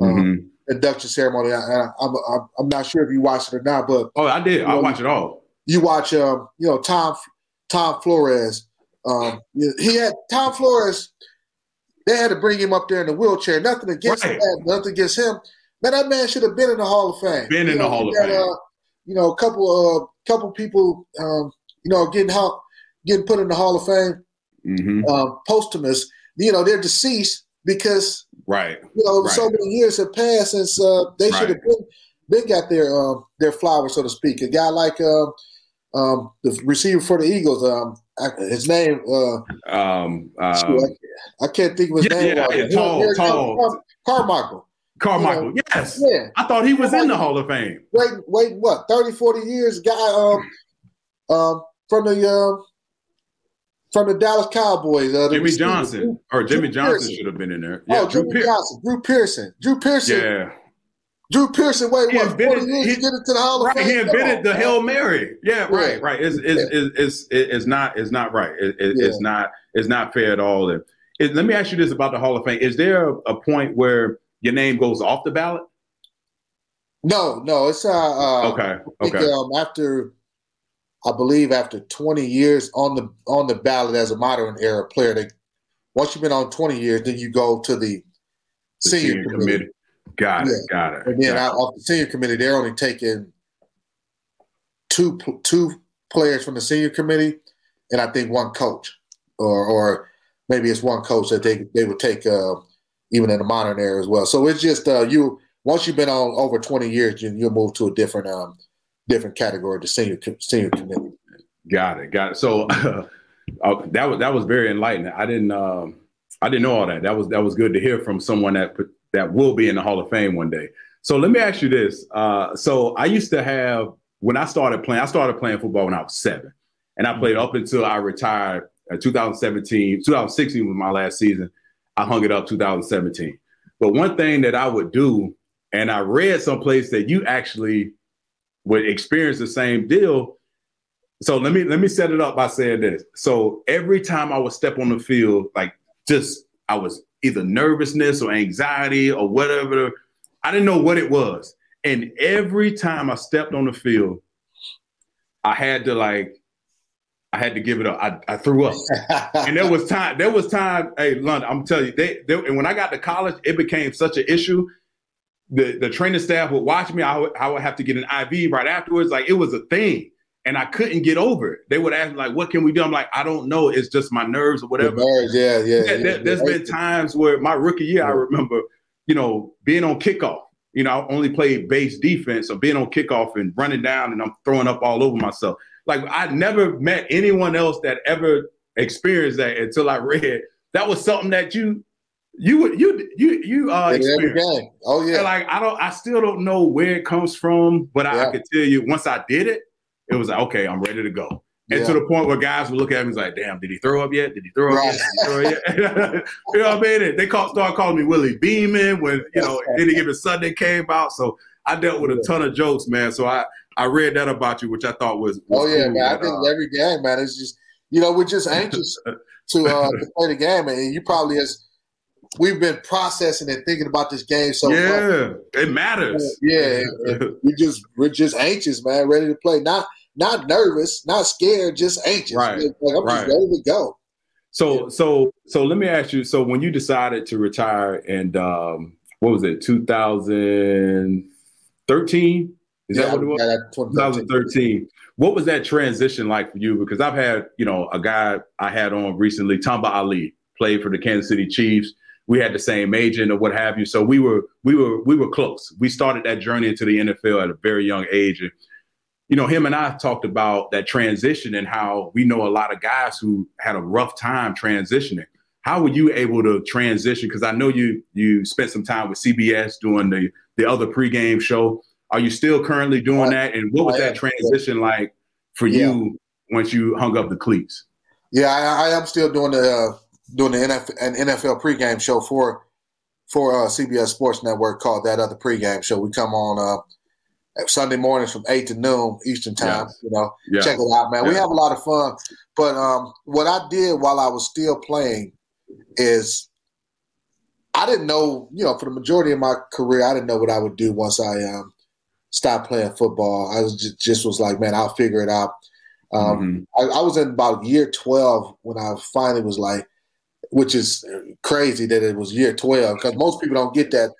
[SPEAKER 2] um, mm-hmm. induction ceremony. I, am I'm, I'm not sure if you watched it or not, but
[SPEAKER 1] oh, I did. I know, watched it all.
[SPEAKER 2] You watch um you know Tom Tom Flores. Um, he had Tom Flores they had to bring him up there in a wheelchair. Nothing against right. him, nothing against him. Man, that man should have been in the Hall of Fame.
[SPEAKER 1] Been you in know, the Hall of Fame. Uh,
[SPEAKER 2] you know, a couple uh couple people um, you know, getting help, getting put in the Hall of Fame. Mm-hmm. Um, posthumous, you know, they're deceased because
[SPEAKER 1] right,
[SPEAKER 2] you know,
[SPEAKER 1] right.
[SPEAKER 2] so many years have passed since uh, they right. should have been they got their uh, their flowers, so to speak. A guy like uh, um, the receiver for the Eagles, um, his name, uh, um, um I, I, can't think of his yeah, name. Yeah, yeah, tall, tall. Carmichael.
[SPEAKER 1] Carmichael, you know, yes. Yeah. I thought he was in the Hall of Fame.
[SPEAKER 2] Wait, wait, what, 30, 40 years? Guy um, um, from the uh, from the Dallas Cowboys. Uh,
[SPEAKER 1] Jimmy Johnson. Drew, or Jimmy Drew Johnson Pearson. should have been in there.
[SPEAKER 2] Yeah, oh, Drew Jimmy Johnson. Drew Pearson. Drew Pearson.
[SPEAKER 1] Yeah.
[SPEAKER 2] Drew Pearson, wait, what, invented, 40 years he, to get into the Hall
[SPEAKER 1] of
[SPEAKER 2] Fame?
[SPEAKER 1] He invented the Hail Mary. Yeah, right, yeah. right. It's, it's, yeah. it's, it's, it's, not it's not right. It, it, yeah. It's not it's not fair at all. It, let me ask you this about the Hall of Fame. Is there a, a point where your name goes off the ballot?
[SPEAKER 2] No, no. It's uh, uh
[SPEAKER 1] okay.
[SPEAKER 2] Okay. Think, um, after I believe after 20 years on the on the ballot as a modern era player, they once you've been on 20 years, then you go to the, the senior, senior committee. committee.
[SPEAKER 1] Got yeah. it. Got it.
[SPEAKER 2] And then off the senior committee, they're only taking two two players from the senior committee, and I think one coach, or or maybe it's one coach that they they would take uh, even in the modern era as well. So it's just uh, you once you've been on over twenty years, you, you'll move to a different um different category, the senior senior committee.
[SPEAKER 1] Got it. Got it. So uh, that was that was very enlightening. I didn't. Um, I didn't know all that. That was that was good to hear from someone that that will be in the Hall of Fame one day. So let me ask you this. Uh, so I used to have when I started playing. I started playing football when I was seven, and I played up until I retired. Uh, 2017, 2016 was my last season. I hung it up 2017. But one thing that I would do, and I read someplace that you actually would experience the same deal. So let me let me set it up by saying this. So every time I would step on the field, like just I was either nervousness or anxiety or whatever. I didn't know what it was. And every time I stepped on the field, I had to like, I had to give it up. I, I threw up. and there was time, there was time, hey, London, I'm telling you, they, they, and when I got to college, it became such an issue. The, the training staff would watch me. I would, I would have to get an IV right afterwards. Like it was a thing and I couldn't get over it. They would ask me like, "What can we do?" I'm like, "I don't know. It's just my nerves or whatever."
[SPEAKER 2] Nerves, yeah, yeah.
[SPEAKER 1] yeah,
[SPEAKER 2] yeah
[SPEAKER 1] there, has been times where my rookie year, I remember, you know, being on kickoff. You know, I only played base defense, or being on kickoff and running down, and I'm throwing up all over myself. Like I never met anyone else that ever experienced that until I read that was something that you you would you you you uh experience.
[SPEAKER 2] Oh yeah.
[SPEAKER 1] And like I don't I still don't know where it comes from, but I, I could tell you once I did it, it was like, okay, I'm ready to go. And yeah. to the point where guys would look at me and like, damn, did he throw up yet? Did he throw up right. yet? Throw yet? you know what I mean? They call, started calling me Willie Beamen when, you know, any given Sunday came out. So I dealt with a ton of jokes, man. So I, I read that about you, which I thought was, was
[SPEAKER 2] oh yeah, cool, man. I think uh, every game, man, it's just you know we're just anxious to uh, to play the game, and you probably as we've been processing and thinking about this game so
[SPEAKER 1] yeah, much. it matters.
[SPEAKER 2] Yeah, we just we're just anxious, man, ready to play. Not not nervous, not scared, just anxious.
[SPEAKER 1] Right.
[SPEAKER 2] Like, I'm
[SPEAKER 1] right.
[SPEAKER 2] just ready to go.
[SPEAKER 1] So yeah. so so let me ask you. So when you decided to retire and um, what was it, 2013? Is yeah, that what it was? 2013. What was that transition like for you? Because I've had, you know, a guy I had on recently, Tamba Hali, played for the Kansas City Chiefs. We had the same agent or what have you. So we were we were we were close. We started that journey into the NFL at a very young age. And you know, him and I talked about that transition and how we know a lot of guys who had a rough time transitioning. How were you able to transition? Because I know you you spent some time with CBS doing the the other pregame show. Are you still currently doing that? And what was that transition like for yeah. you once you hung up the cleats?
[SPEAKER 2] Yeah, I, I am still doing the uh, doing the NFL, an NFL pregame show for for uh, CBS Sports Network called that other pregame show. We come on uh, Sunday mornings from eight to noon Eastern time. Yes. You know, yes. check it out, man. We have a lot of fun. But um, what I did while I was still playing is I didn't know, you know, for the majority of my career, I didn't know what I would do once I um, stopped playing football. I was just, just, was like, man, I'll figure it out. Um, mm-hmm. I, I, was in about year 12 when I finally was like, which is crazy that it was year 12 because most people don't get that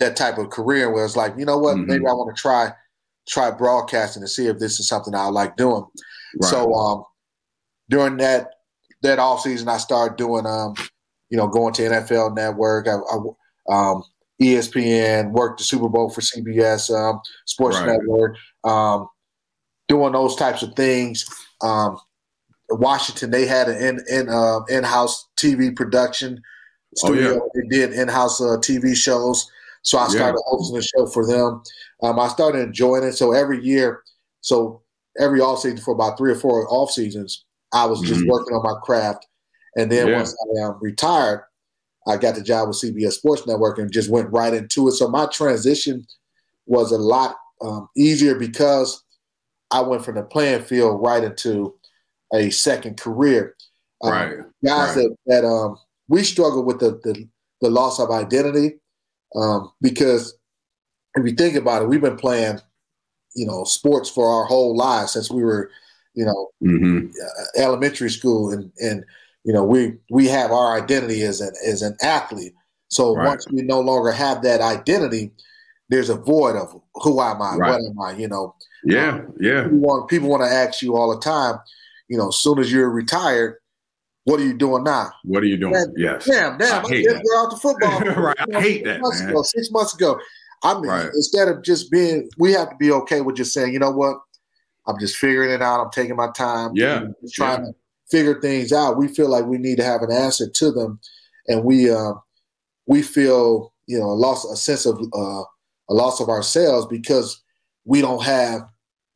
[SPEAKER 2] that type of career where it's like, you know what, mm-hmm. maybe I want to try try broadcasting to see if this is something I like doing. Right. So um, during that that off season, I started doing um, you know, going to NFL Network. I, I um, ESPN, worked the Super Bowl for CBS um, Sports right. Network, um, doing those types of things. Um, Washington, they had an in in uh, in house TV production studio. Oh, yeah. They did in house uh, TV shows. So I started yeah. hosting a show for them. Um, I started enjoying it. So every year, so every off season for about three or four off seasons, I was just mm-hmm. working on my craft. And then yeah. once I um, retired, I got the job with CBS Sports Network and just went right into it. So my transition was a lot um, easier because I went from the playing field right into a second career.
[SPEAKER 1] Um, right.
[SPEAKER 2] Guys right. that, that um, we struggle with the, the, the loss of identity um, because if you think about it, we've been playing, you know, sports for our whole lives since we were, you know, mm-hmm. uh, elementary school, and and you know we we have our identity as an as an athlete. So right. once we no longer have that identity, there's a void of who am I? Right. What am I? You know.
[SPEAKER 1] Yeah, yeah.
[SPEAKER 2] People want, people want to ask you all the time you know, as soon as you're retired, what are you doing now?
[SPEAKER 1] What are you doing? Man, yes.
[SPEAKER 2] Damn, damn. I, I hate that. out the football.
[SPEAKER 1] right. I hate that.
[SPEAKER 2] Months
[SPEAKER 1] man.
[SPEAKER 2] Ago, six months ago. I mean, right. instead of just being, we have to be okay with just saying, you know what? I'm just figuring it out. I'm taking my time.
[SPEAKER 1] Yeah.
[SPEAKER 2] Trying yeah. to figure things out. We feel like we need to have an answer to them. And we, uh, we feel, you know, a loss, a sense of, uh, a loss of ourselves because we don't have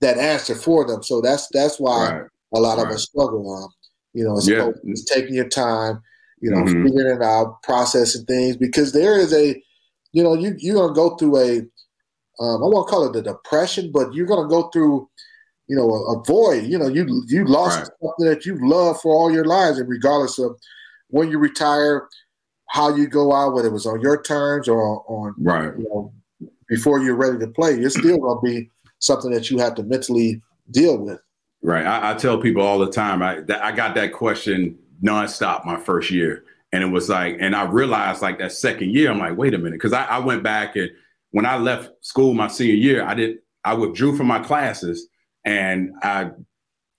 [SPEAKER 2] that answer for them. So that's, that's why right a lot right. of us struggle on. You know, it's, yeah. it's taking your time, you know, mm-hmm. figuring it out, processing things because there is a, you know, you you're gonna go through a, um, I won't call it the depression, but you're gonna go through, you know, a, a void. You know, you you lost right. something that you've loved for all your lives, and regardless of when you retire, how you go out, whether it was on your terms or on,
[SPEAKER 1] right,
[SPEAKER 2] you know, before you're ready to play, you're still gonna be something that you have to mentally deal with.
[SPEAKER 1] Right. I, I, tell people all the time. I that, I got that question nonstop my first year, and it was like, and I realized like that second year, I'm like, wait a minute, because I, I went back and when I left school my senior year, I did I withdrew from my classes and I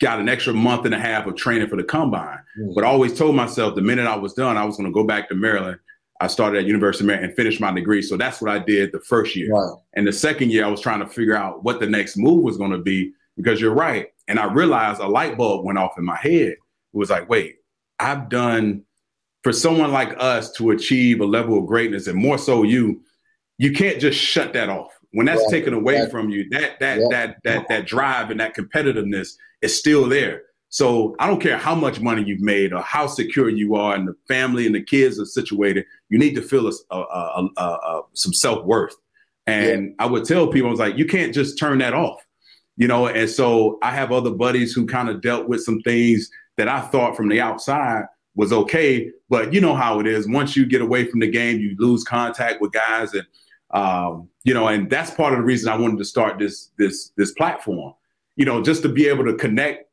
[SPEAKER 1] got an extra month and a half of training for the combine. Mm. But I always told myself the minute I was done, I was going to go back to Maryland. I started at University of Maryland and finished my degree. So that's what I did the first year. Wow. And the second year, I was trying to figure out what the next move was going to be because you're right. And I realized a light bulb went off in my head. It was like, wait, I've done for someone like us to achieve a level of greatness, and more so you, you can't just shut that off. When that's yeah, taken away yeah. from you, that that yeah. that that that drive and that competitiveness is still there. So I don't care how much money you've made or how secure you are, and the family and the kids are situated. You need to feel a, a, a, some self worth. And I would tell people, I was like, you can't just turn that off you know, and so I have other buddies who kind of dealt with some things that I thought from the outside was okay, but you know how it is. Once you get away from the game, you lose contact with guys, and um, you know, and that's part of the reason I wanted to start this this this platform. you know, just to be able to connect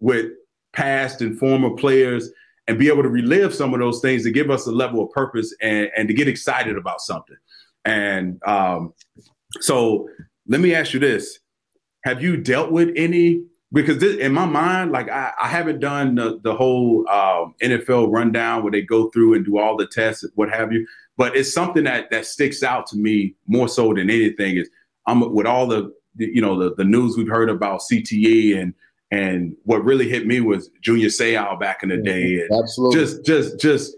[SPEAKER 1] with past and former players and be able to relive some of those things to give us a level of purpose and, and to get excited about something. And um, so let me ask you this. Have you dealt with any because this, in my mind, like I, I haven't done the, the whole um, NFL rundown where they go through and do all the tests, what have you. But it's something that that sticks out to me more so than anything. Is I'm with all the you know the, the news we've heard about CTE and and what really hit me was Junior Seau back in the day. And
[SPEAKER 2] Absolutely.
[SPEAKER 1] Just just just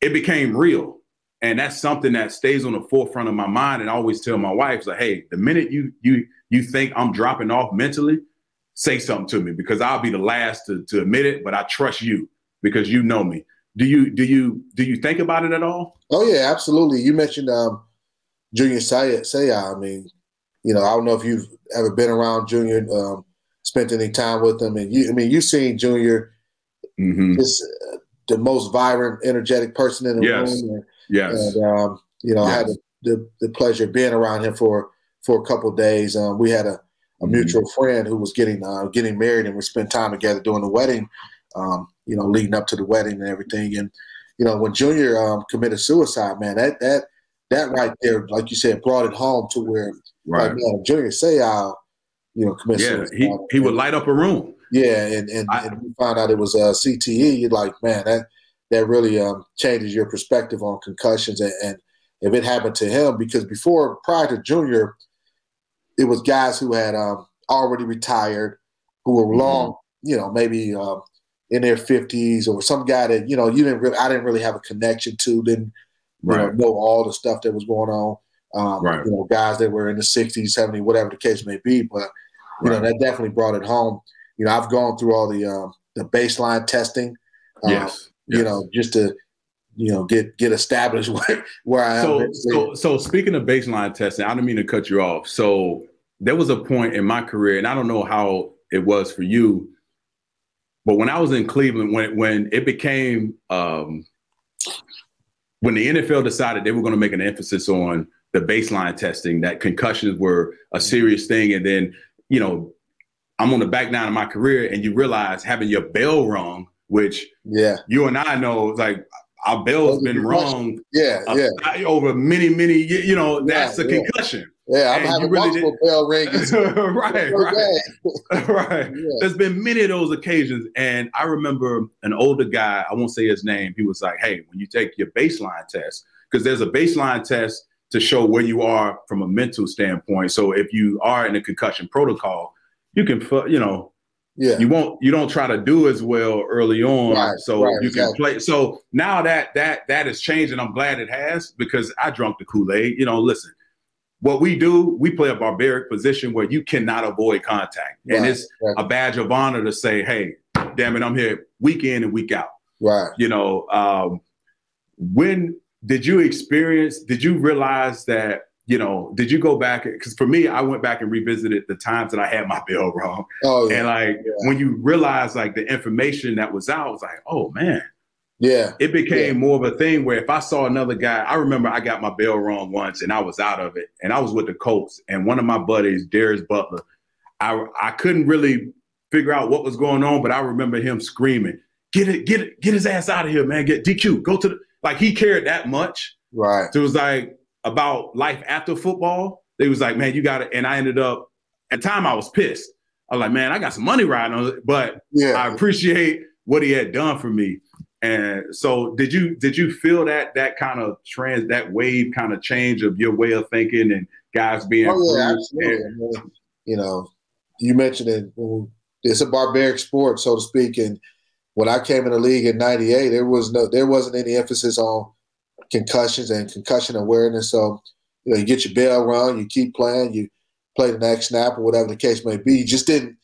[SPEAKER 1] it became real. And that's something that stays on the forefront of my mind. And I always tell my wife, like, hey, the minute you you you think I'm dropping off mentally, say something to me because I'll be the last to, to admit it, but I trust you because you know me. Do you do you do you think about it at all?
[SPEAKER 2] Oh yeah, absolutely. You mentioned um, Junior Seau. I mean, you know, I don't know if you've ever been around Junior, um, spent any time with him, and you. I mean, you've seen Junior. Mm-hmm. Just uh, the most vibrant, energetic person in the
[SPEAKER 1] yes.
[SPEAKER 2] room. And,
[SPEAKER 1] yes.
[SPEAKER 2] And um, you know, yes. I had the, the, the, pleasure of being around him for for a couple days. Um, we had a a mm-hmm. mutual friend who was getting uh, getting married, and we spent time together during the wedding. Um, you know, leading up to the wedding and everything. And you know, when Junior um, committed suicide, man, that that that right there, like you said, brought it home to where, right. like, man, Junior Seau, you know, committed
[SPEAKER 1] yeah,
[SPEAKER 2] suicide.
[SPEAKER 1] he he would light up a room.
[SPEAKER 2] Yeah, and and, I, and we found out it was uh, CTE. You're like, man, that that really um, changes your perspective on concussions and, and if it happened to him because before prior to Junior it was guys who had um, already retired, who were mm-hmm. long, you know, maybe um, in their fifties, or some guy that you know you didn't really, I didn't really have a connection to, didn't you right. know, know all the stuff that was going on. Um, right. You know, guys that were in the '60s, '70s, whatever the case may be, but you right. know that definitely brought it home. You know, I've gone through all the um, the baseline testing.
[SPEAKER 1] Um, yes.
[SPEAKER 2] You know, just to you know get get established where, where I
[SPEAKER 1] so,
[SPEAKER 2] am.
[SPEAKER 1] So so speaking of baseline testing, I don't mean to cut you off. So there was a point in my career, and I don't know how it was for you, but when I was in Cleveland, when when it became um, when the NFL decided they were going to make an emphasis on the baseline testing, that concussions were a serious thing, and then you know I'm on the back nine of my career, and you realize having your bell rung, which
[SPEAKER 2] yeah,
[SPEAKER 1] you and I know, like our bell's been rung,
[SPEAKER 2] yeah, yeah,
[SPEAKER 1] over many, many, you know, that's yeah, a concussion.
[SPEAKER 2] Yeah, I'm having really multiple did... bell rings.
[SPEAKER 1] right, right, right. Yeah. There's been many of those occasions, and I remember an older guy. I won't say his name. He was like, "Hey, when you take your baseline test, because there's a baseline test to show where you are from a mental standpoint. So if you are in a concussion protocol, you can, you know,
[SPEAKER 2] yeah.
[SPEAKER 1] you won't, you don't try to do as well early on, right, so right, you can play. So now that that that is changing. I'm glad it has because I drunk the Kool Aid. You know, listen what we do, we play a barbaric position where you cannot avoid contact. Right, and it's a badge of honor to say, hey, damn it, I'm here week in and week out.
[SPEAKER 2] Right.
[SPEAKER 1] You know, um, when did you experience, did you realize that, you know, did you go back? Because for me, I went back and revisited the times that I had my bill wrong.
[SPEAKER 2] Oh,
[SPEAKER 1] yeah. And like yeah. when you realize like the information that was out, was like, oh man,
[SPEAKER 2] yeah.
[SPEAKER 1] It became yeah. more of a thing where if I saw another guy, I remember I got my bell wrong once and I was out of it. And I was with the Colts. And one of my buddies, Darius Butler, I I couldn't really figure out what was going on, but I remember him screaming, get it, get it, get his ass out of here, man. Get DQ, go to the like he cared that much.
[SPEAKER 2] Right.
[SPEAKER 1] So it was like about life after football. They was like, man, you got it. And I ended up at time I was pissed. I was like, man, I got some money riding on it, but yeah. I appreciate what he had done for me. And so, did you did you feel that that kind of trans that wave kind of change of your way of thinking and guys being?
[SPEAKER 2] Oh yeah, absolutely. And, you know, you mentioned it. It's a barbaric sport, so to speak. And when I came in the league in '98, there was no there wasn't any emphasis on concussions and concussion awareness. So you know, you get your bell rung, you keep playing, you play the next snap or whatever the case may be. You just didn't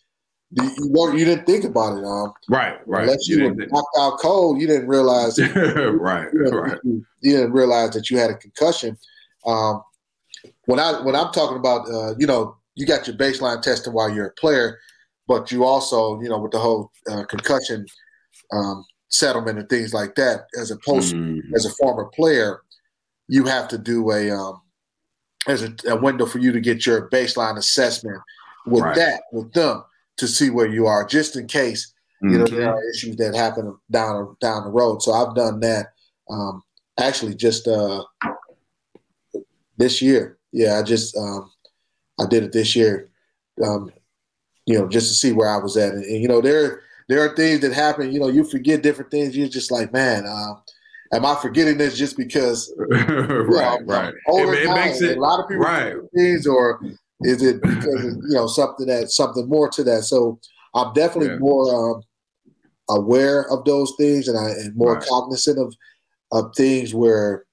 [SPEAKER 2] you weren't you didn't think about it, um.
[SPEAKER 1] Right, right.
[SPEAKER 2] Unless you, you were knocked out cold, you didn't realize.
[SPEAKER 1] right,
[SPEAKER 2] you didn't,
[SPEAKER 1] right.
[SPEAKER 2] You, you, didn't realize that you had a concussion. Um, when I when I'm talking about, uh, you know, you got your baseline testing while you're a player, but you also, you know, with the whole uh, concussion um, settlement and things like that, as a post mm. as a former player, you have to do a um, as a, a window for you to get your baseline assessment with right. that with them to see where you are, just in case mm-hmm. you know there are issues that happen down down the road. So I've done that. Um, actually, just uh, this year. Yeah, I just um, I did it this year. Um, you know, just to see where I was at, and, and, you know, there there are things that happen. You know, you forget different things. You're just like, man, uh, am I forgetting this just because? right,
[SPEAKER 1] know, right.
[SPEAKER 2] It, it makes it a lot of people
[SPEAKER 1] right.
[SPEAKER 2] things, or is it because of, you know something that something more to that? So I'm definitely yeah. more um, aware of those things, and I and more right. cognizant of of things where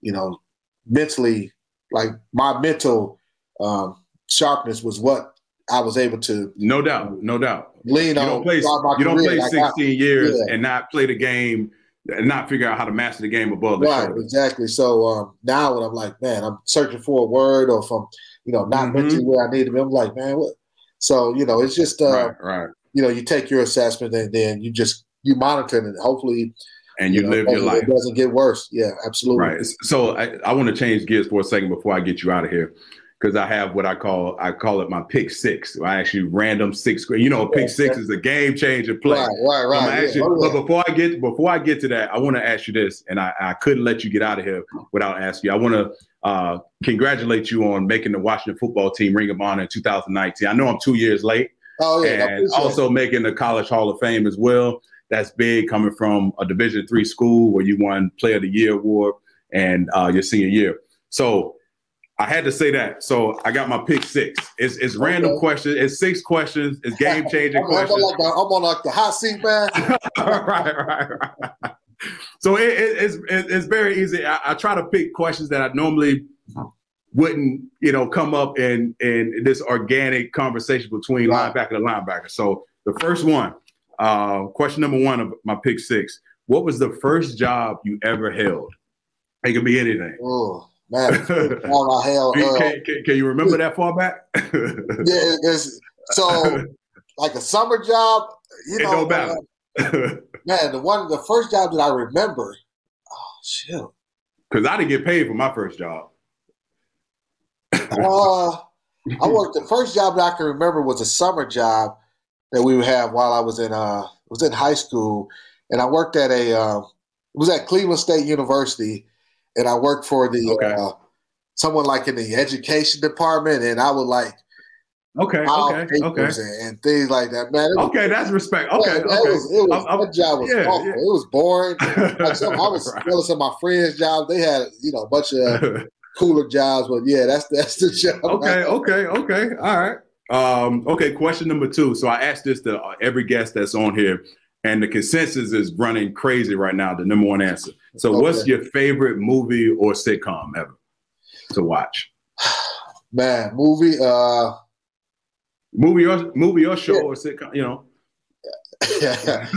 [SPEAKER 2] you know mentally, like my mental um, sharpness was what I was able to.
[SPEAKER 1] No doubt, no doubt.
[SPEAKER 2] Lean
[SPEAKER 1] you
[SPEAKER 2] on.
[SPEAKER 1] Don't play, you don't play 16 years yeah. and not play the game and not figure out how to master the game above the
[SPEAKER 2] right,
[SPEAKER 1] shoulder.
[SPEAKER 2] Exactly. So um, now when I'm like, man, I'm searching for a word or from you know not mm-hmm. mentally where I need to be, I'm like, man, what? So you know, it's just uh,
[SPEAKER 1] right, right.
[SPEAKER 2] You know, you take your assessment and then you just you monitor it. And hopefully,
[SPEAKER 1] and you, you know, live your life.
[SPEAKER 2] It doesn't get worse. Yeah, absolutely.
[SPEAKER 1] Right. So I, I want to change gears for a second before I get you out of here because I have what I call I call it my pick six. I actually random six. You know, pick six is a game changer play.
[SPEAKER 2] Right, right, right.
[SPEAKER 1] So actually,
[SPEAKER 2] yeah.
[SPEAKER 1] But before I get before I get to that, I want to ask you this, and I, I couldn't let you get out of here without asking you. I want to uh, congratulate you on making the Washington football team Ring of Honor in 2019. I know I'm two years late.
[SPEAKER 2] Oh yeah,
[SPEAKER 1] and also making the College Hall of Fame as well. That's big coming from a Division three school where you won Player of the Year award and uh, your senior year. So I had to say that. So I got my pick six. It's, it's okay. random questions. It's six questions. It's game changing questions.
[SPEAKER 2] I'm, like the, I'm on like the hot seat, man.
[SPEAKER 1] right, right, right. So it, it, it's it, it's very easy. I, I, try to pick questions that I normally wouldn't, you know, come up in in this organic conversation between right. linebacker and linebacker. So the first one, uh, question number one of my pick six: What was the first job you ever held? It could be anything.
[SPEAKER 2] Oh man, on hell.
[SPEAKER 1] Can, uh, can, can, can, you remember that far back?
[SPEAKER 2] yeah, it's so like a summer job. You know, man, man, the one, the first job that I remember. Oh shit!
[SPEAKER 1] Because I didn't get paid for my first job.
[SPEAKER 2] uh, I worked. The first job that I can remember was a summer job that we would have while I was in uh was in high school, and I worked at a uh, it was at Cleveland State University and I worked for the
[SPEAKER 1] okay.
[SPEAKER 2] uh, someone like in the education department, and I would like
[SPEAKER 1] okay, okay, okay,
[SPEAKER 2] and, things like that. Man,
[SPEAKER 1] was, okay, that's respect. Okay, yeah, okay. It
[SPEAKER 2] was, it was I'm, job was yeah, awful. Yeah. It was boring. like some, I was right. jealous of my friends' jobs. They had you know a bunch of cooler jobs, but yeah, that's that's the job.
[SPEAKER 1] Okay, okay, okay. All right. Um, okay, question number two. So I asked this to every guest that's on here and the consensus is running crazy right now. The number one answer. So, okay. what's your favorite movie or sitcom ever to watch?
[SPEAKER 2] Man, movie, uh,
[SPEAKER 1] movie or movie or show yeah. or sitcom, you know.
[SPEAKER 2] yeah,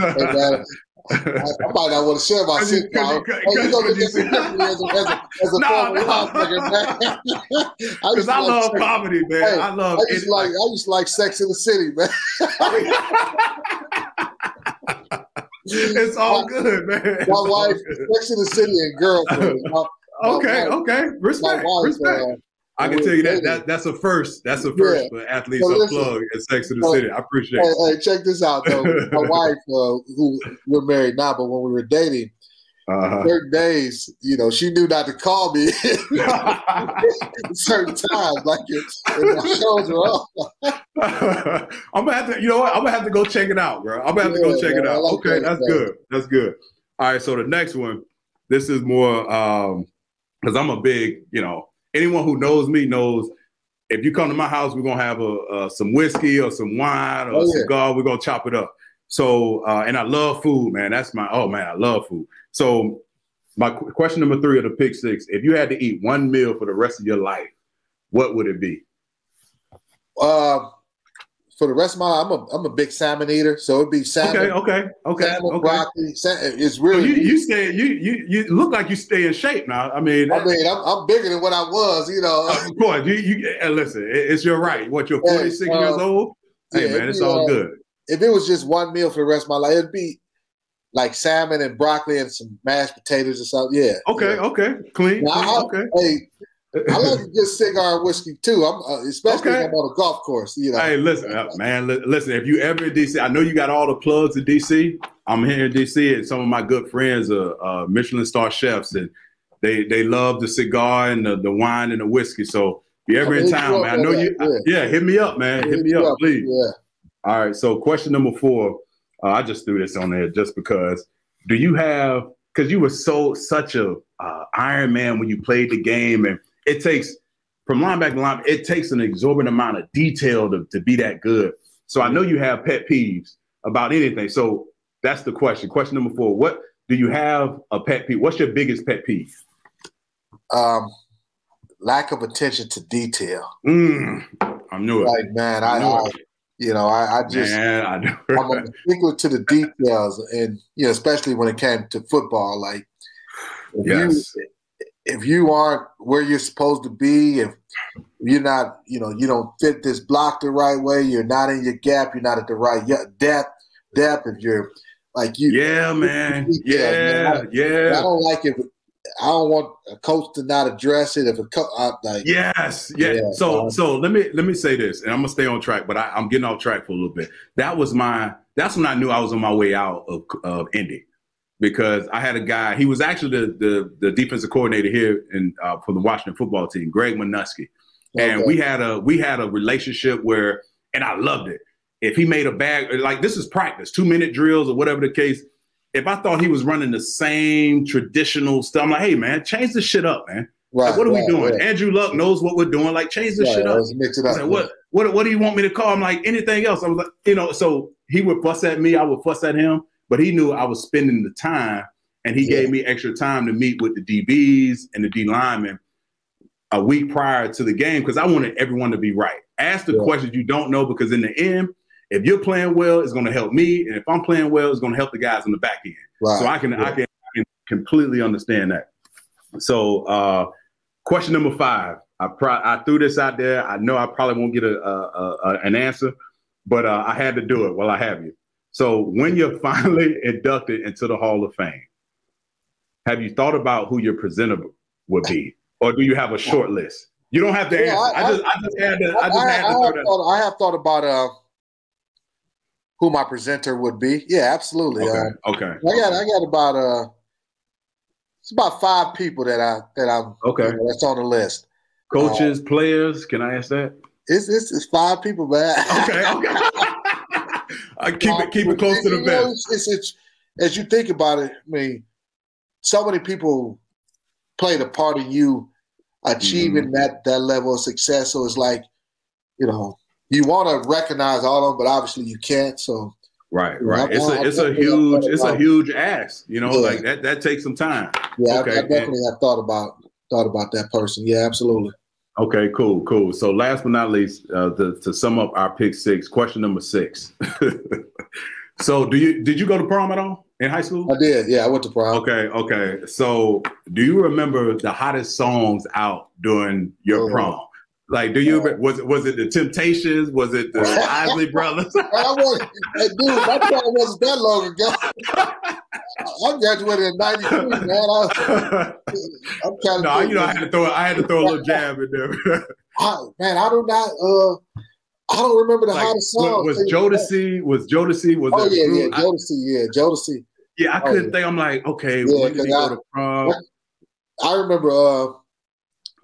[SPEAKER 2] I, I might not want to share my sitcom. Hey, you some as a, as a, as a no, no. man.
[SPEAKER 1] Because I, I love comedy, man. Hey, I love.
[SPEAKER 2] I used like I to like Sex in the City, man.
[SPEAKER 1] It's all good, man.
[SPEAKER 2] My wife, Sex in the City, and girlfriend. My,
[SPEAKER 1] okay, my okay, respect, wife, respect. Uh, I can tell you that, that that's a first. That's a first yeah. for athletes so unplug at Sex in the City. I appreciate
[SPEAKER 2] hey,
[SPEAKER 1] it.
[SPEAKER 2] Hey, check this out though. My wife, uh, who we're married now, but when we were dating, uh-huh. certain days, you know, she knew not to call me certain times, like if my shows were off.
[SPEAKER 1] I'm gonna have to, you know what? I'm gonna have to go check it out, bro. I'm gonna have yeah, to go check it out. Like okay, that, that's man. good. That's good. All right, so the next one, this is more um because I'm a big, you know, anyone who knows me knows if you come to my house, we're gonna have a, uh, some whiskey or some wine or oh, cigar. Yeah. We're gonna chop it up. So, uh, and I love food, man. That's my oh man, I love food. So my question number three of the pick six: If you had to eat one meal for the rest of your life, what would it be?
[SPEAKER 2] Uh, for the rest of my life, I'm a I'm a big salmon eater, so it'd be salmon.
[SPEAKER 1] Okay, okay, okay,
[SPEAKER 2] salmon,
[SPEAKER 1] okay.
[SPEAKER 2] broccoli. it's really
[SPEAKER 1] you, you stay you you you look like you stay in shape now. I mean,
[SPEAKER 2] I mean, I'm, I'm bigger than what I was. You know,
[SPEAKER 1] of course. You you listen. It's your right. What you're 46 uh, years old. Hey yeah, man, it's all uh, good.
[SPEAKER 2] If it was just one meal for the rest of my life, it'd be like salmon and broccoli and some mashed potatoes or something. Yeah.
[SPEAKER 1] Okay.
[SPEAKER 2] Yeah.
[SPEAKER 1] Okay. Clean.
[SPEAKER 2] Now,
[SPEAKER 1] clean okay.
[SPEAKER 2] Hey, I like a good cigar and whiskey too. I'm uh, especially okay. if I'm on a golf course. You know.
[SPEAKER 1] Hey, listen, uh, man. Li- listen, if you ever in DC, I know you got all the plugs in DC. I'm here in DC, and some of my good friends are uh, Michelin star chefs, and they they love the cigar and the, the wine and the whiskey. So if you ever in town, man, I know you. Yeah. yeah. hit me up, man. Hit, hit me up, up, please. Yeah. All right. So question number four. Uh, I just threw this on there just because. Do you have? Because you were so such a uh, Iron Man when you played the game, and it takes from linebacker to linebacker, it takes an exorbitant amount of detail to, to be that good. So I know you have pet peeves about anything. So that's the question. Question number four: What do you have a pet peeve? What's your biggest pet peeve?
[SPEAKER 2] Um, lack of attention to detail.
[SPEAKER 1] Mm, I knew it.
[SPEAKER 2] Like man, I, I, you know, I, I just man, I know. I'm a stickler to the details, and you know, especially when it came to football. Like, if yes. you if you aren't where you're supposed to be, if you're not, you know, you don't fit this block the right way, you're not in your gap, you're not at the right depth, depth. If you're like you,
[SPEAKER 1] yeah, man, yeah, man. I, yeah.
[SPEAKER 2] I don't like it. I don't want a coach to not address it. If a coach, like,
[SPEAKER 1] yes, yeah. yeah so, so let me let me say this, and I'm gonna stay on track, but I, am getting off track for a little bit. That was my. That's when I knew I was on my way out of, of Indy because I had a guy. He was actually the the, the defensive coordinator here in uh, for the Washington football team, Greg Manusky, and okay. we had a we had a relationship where, and I loved it. If he made a bag like this is practice, two minute drills or whatever the case. If I thought he was running the same traditional stuff, I'm like, hey man, change this shit up, man. Right, like, what are right, we doing? Right. Andrew Luck knows what we're doing. Like, change this shit up. Mix it up. Like, what, what, what do you want me to call? I'm like, anything else? I was like, you know, so he would fuss at me. I would fuss at him but he knew I was spending the time and he yeah. gave me extra time to meet with the DBs and the D linemen a week prior to the game because I wanted everyone to be right. Ask the yeah. questions you don't know because in the end, if you're playing well, it's going to help me, and if I'm playing well, it's going to help the guys on the back end. Right. So I can, yeah. I can I can completely understand that. So uh, question number five. I pro- I threw this out there. I know I probably won't get a, a, a an answer, but uh, I had to do it while I have you. So when you're finally inducted into the Hall of Fame, have you thought about who your presenter would be, or do you have a short list? You don't have to yeah, answer. I, I, just, I just had to. I just I, had to.
[SPEAKER 2] I have, thought, I have thought about uh, who my presenter would be. Yeah, absolutely.
[SPEAKER 1] Okay. Uh, okay. I
[SPEAKER 2] got. I got about uh, it's about five people that I that I'm.
[SPEAKER 1] Okay.
[SPEAKER 2] You know, that's on the list.
[SPEAKER 1] Coaches, uh, players. Can I ask that?
[SPEAKER 2] It's, it's it's five people, man.
[SPEAKER 1] Okay. Okay. I keep it keep it close to the best.
[SPEAKER 2] It's, it's, as you think about it. I mean, so many people played a part in you achieving mm-hmm. that that level of success. So it's like, you know, you want to recognize all of them, but obviously you can't. So
[SPEAKER 1] right, right. it's a it's a huge it's a huge ask. You know, yeah. like that that takes some time.
[SPEAKER 2] Yeah, okay. I, I definitely and, have thought about thought about that person. Yeah, absolutely.
[SPEAKER 1] Okay, cool, cool. So last but not least, uh, the, to sum up our pick six, question number six. so do you did you go to prom at all in high school?
[SPEAKER 2] I did. Yeah, I went to prom.
[SPEAKER 1] Okay, okay. So do you remember the hottest songs out during your oh. prom? Like, do you was it was it the Temptations? Was it the Isley Brothers? I
[SPEAKER 2] was, hey, dude, my wasn't that long ago. I graduated in '93, man. I,
[SPEAKER 1] am kind no, you know, I had to throw I had to throw a little jab in there.
[SPEAKER 2] I, man, I do not. Uh, I don't remember the like, hottest song.
[SPEAKER 1] Was Jodeci? Was Jodeci? Was
[SPEAKER 2] oh yeah, yeah, Jodeci, yeah, Jodeci.
[SPEAKER 1] Yeah, I couldn't oh, think. I'm like, okay, yeah, when did he I, go to prom?
[SPEAKER 2] I remember uh,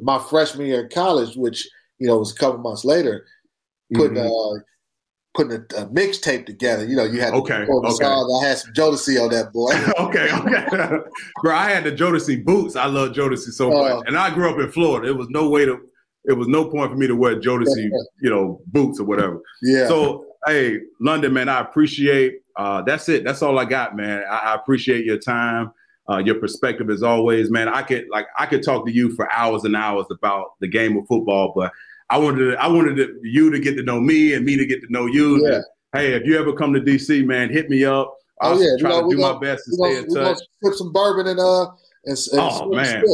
[SPEAKER 2] my freshman year in college, which you know, was a couple months later, putting mm-hmm. uh, putting a, a mixtape together. You know, you had
[SPEAKER 1] okay, okay.
[SPEAKER 2] Songs. I had some Jodeci on that boy.
[SPEAKER 1] okay, okay, bro. I had the Jodeci boots. I love Jodeci so much, uh, and I grew up in Florida. It was no way to. It was no point for me to wear Jodeci, you know, boots or whatever.
[SPEAKER 2] Yeah.
[SPEAKER 1] So, hey, London, man, I appreciate. Uh, that's it. That's all I got, man. I, I appreciate your time. Uh, your perspective as always, man. I could like I could talk to you for hours and hours about the game of football, but I wanted to, I wanted to, you to get to know me and me to get to know you. Yeah. hey, if you ever come to DC, man, hit me up. I'll oh, yeah. try to do gonna, my best to stay in touch.
[SPEAKER 2] Put some bourbon and uh and, and
[SPEAKER 1] oh man.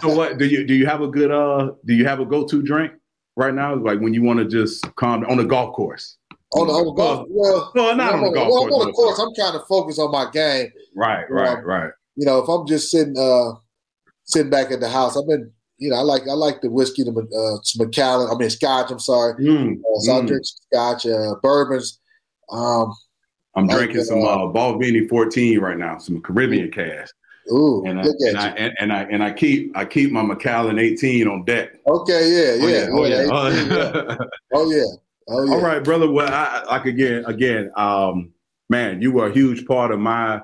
[SPEAKER 1] so what do you do? You have a good uh? Do you have a go to drink right now? Like when you want to just calm on the golf course.
[SPEAKER 2] On the, on the golf, well,
[SPEAKER 1] well, not on the golf
[SPEAKER 2] well,
[SPEAKER 1] course.
[SPEAKER 2] On the course, I'm trying to focus on my game.
[SPEAKER 1] Right, right, right.
[SPEAKER 2] You know, if I'm just sitting uh sitting back at the house, I've been you know, I like I like the whiskey, the uh, Macallan. I mean, Scotch. I'm sorry. Mm, uh, so mm. I drink Scotch, uh, bourbons. Um,
[SPEAKER 1] I'm like, drinking some uh, uh Balvenie 14 right now, some Caribbean cask.
[SPEAKER 2] Ooh,
[SPEAKER 1] and I, and I, and, and, I and I keep I keep my Macallan 18 on deck.
[SPEAKER 2] Okay, yeah, yeah, oh yeah, oh yeah, 18, yeah. oh yeah. Oh yeah.
[SPEAKER 1] All right, brother. Well, I, like again, again, um, man, you were a huge part of my,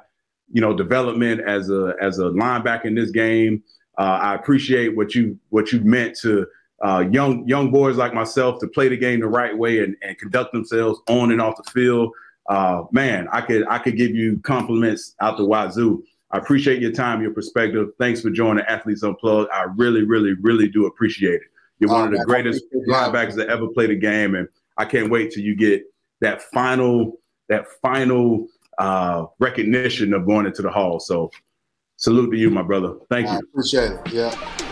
[SPEAKER 1] you know, development as a as a linebacker in this game. Uh, I appreciate what you what you meant to uh, young young boys like myself to play the game the right way and, and conduct themselves on and off the field. Uh, man, I could I could give you compliments out the wazoo. I appreciate your time, your perspective. Thanks for joining Athletes Unplugged. I really, really, really do appreciate it. You're one of the greatest linebackers that ever played a game, and I can't wait till you get that final that final uh, recognition of going into the hall. So salute to you, my brother. Thank you.
[SPEAKER 2] Appreciate it. Yeah.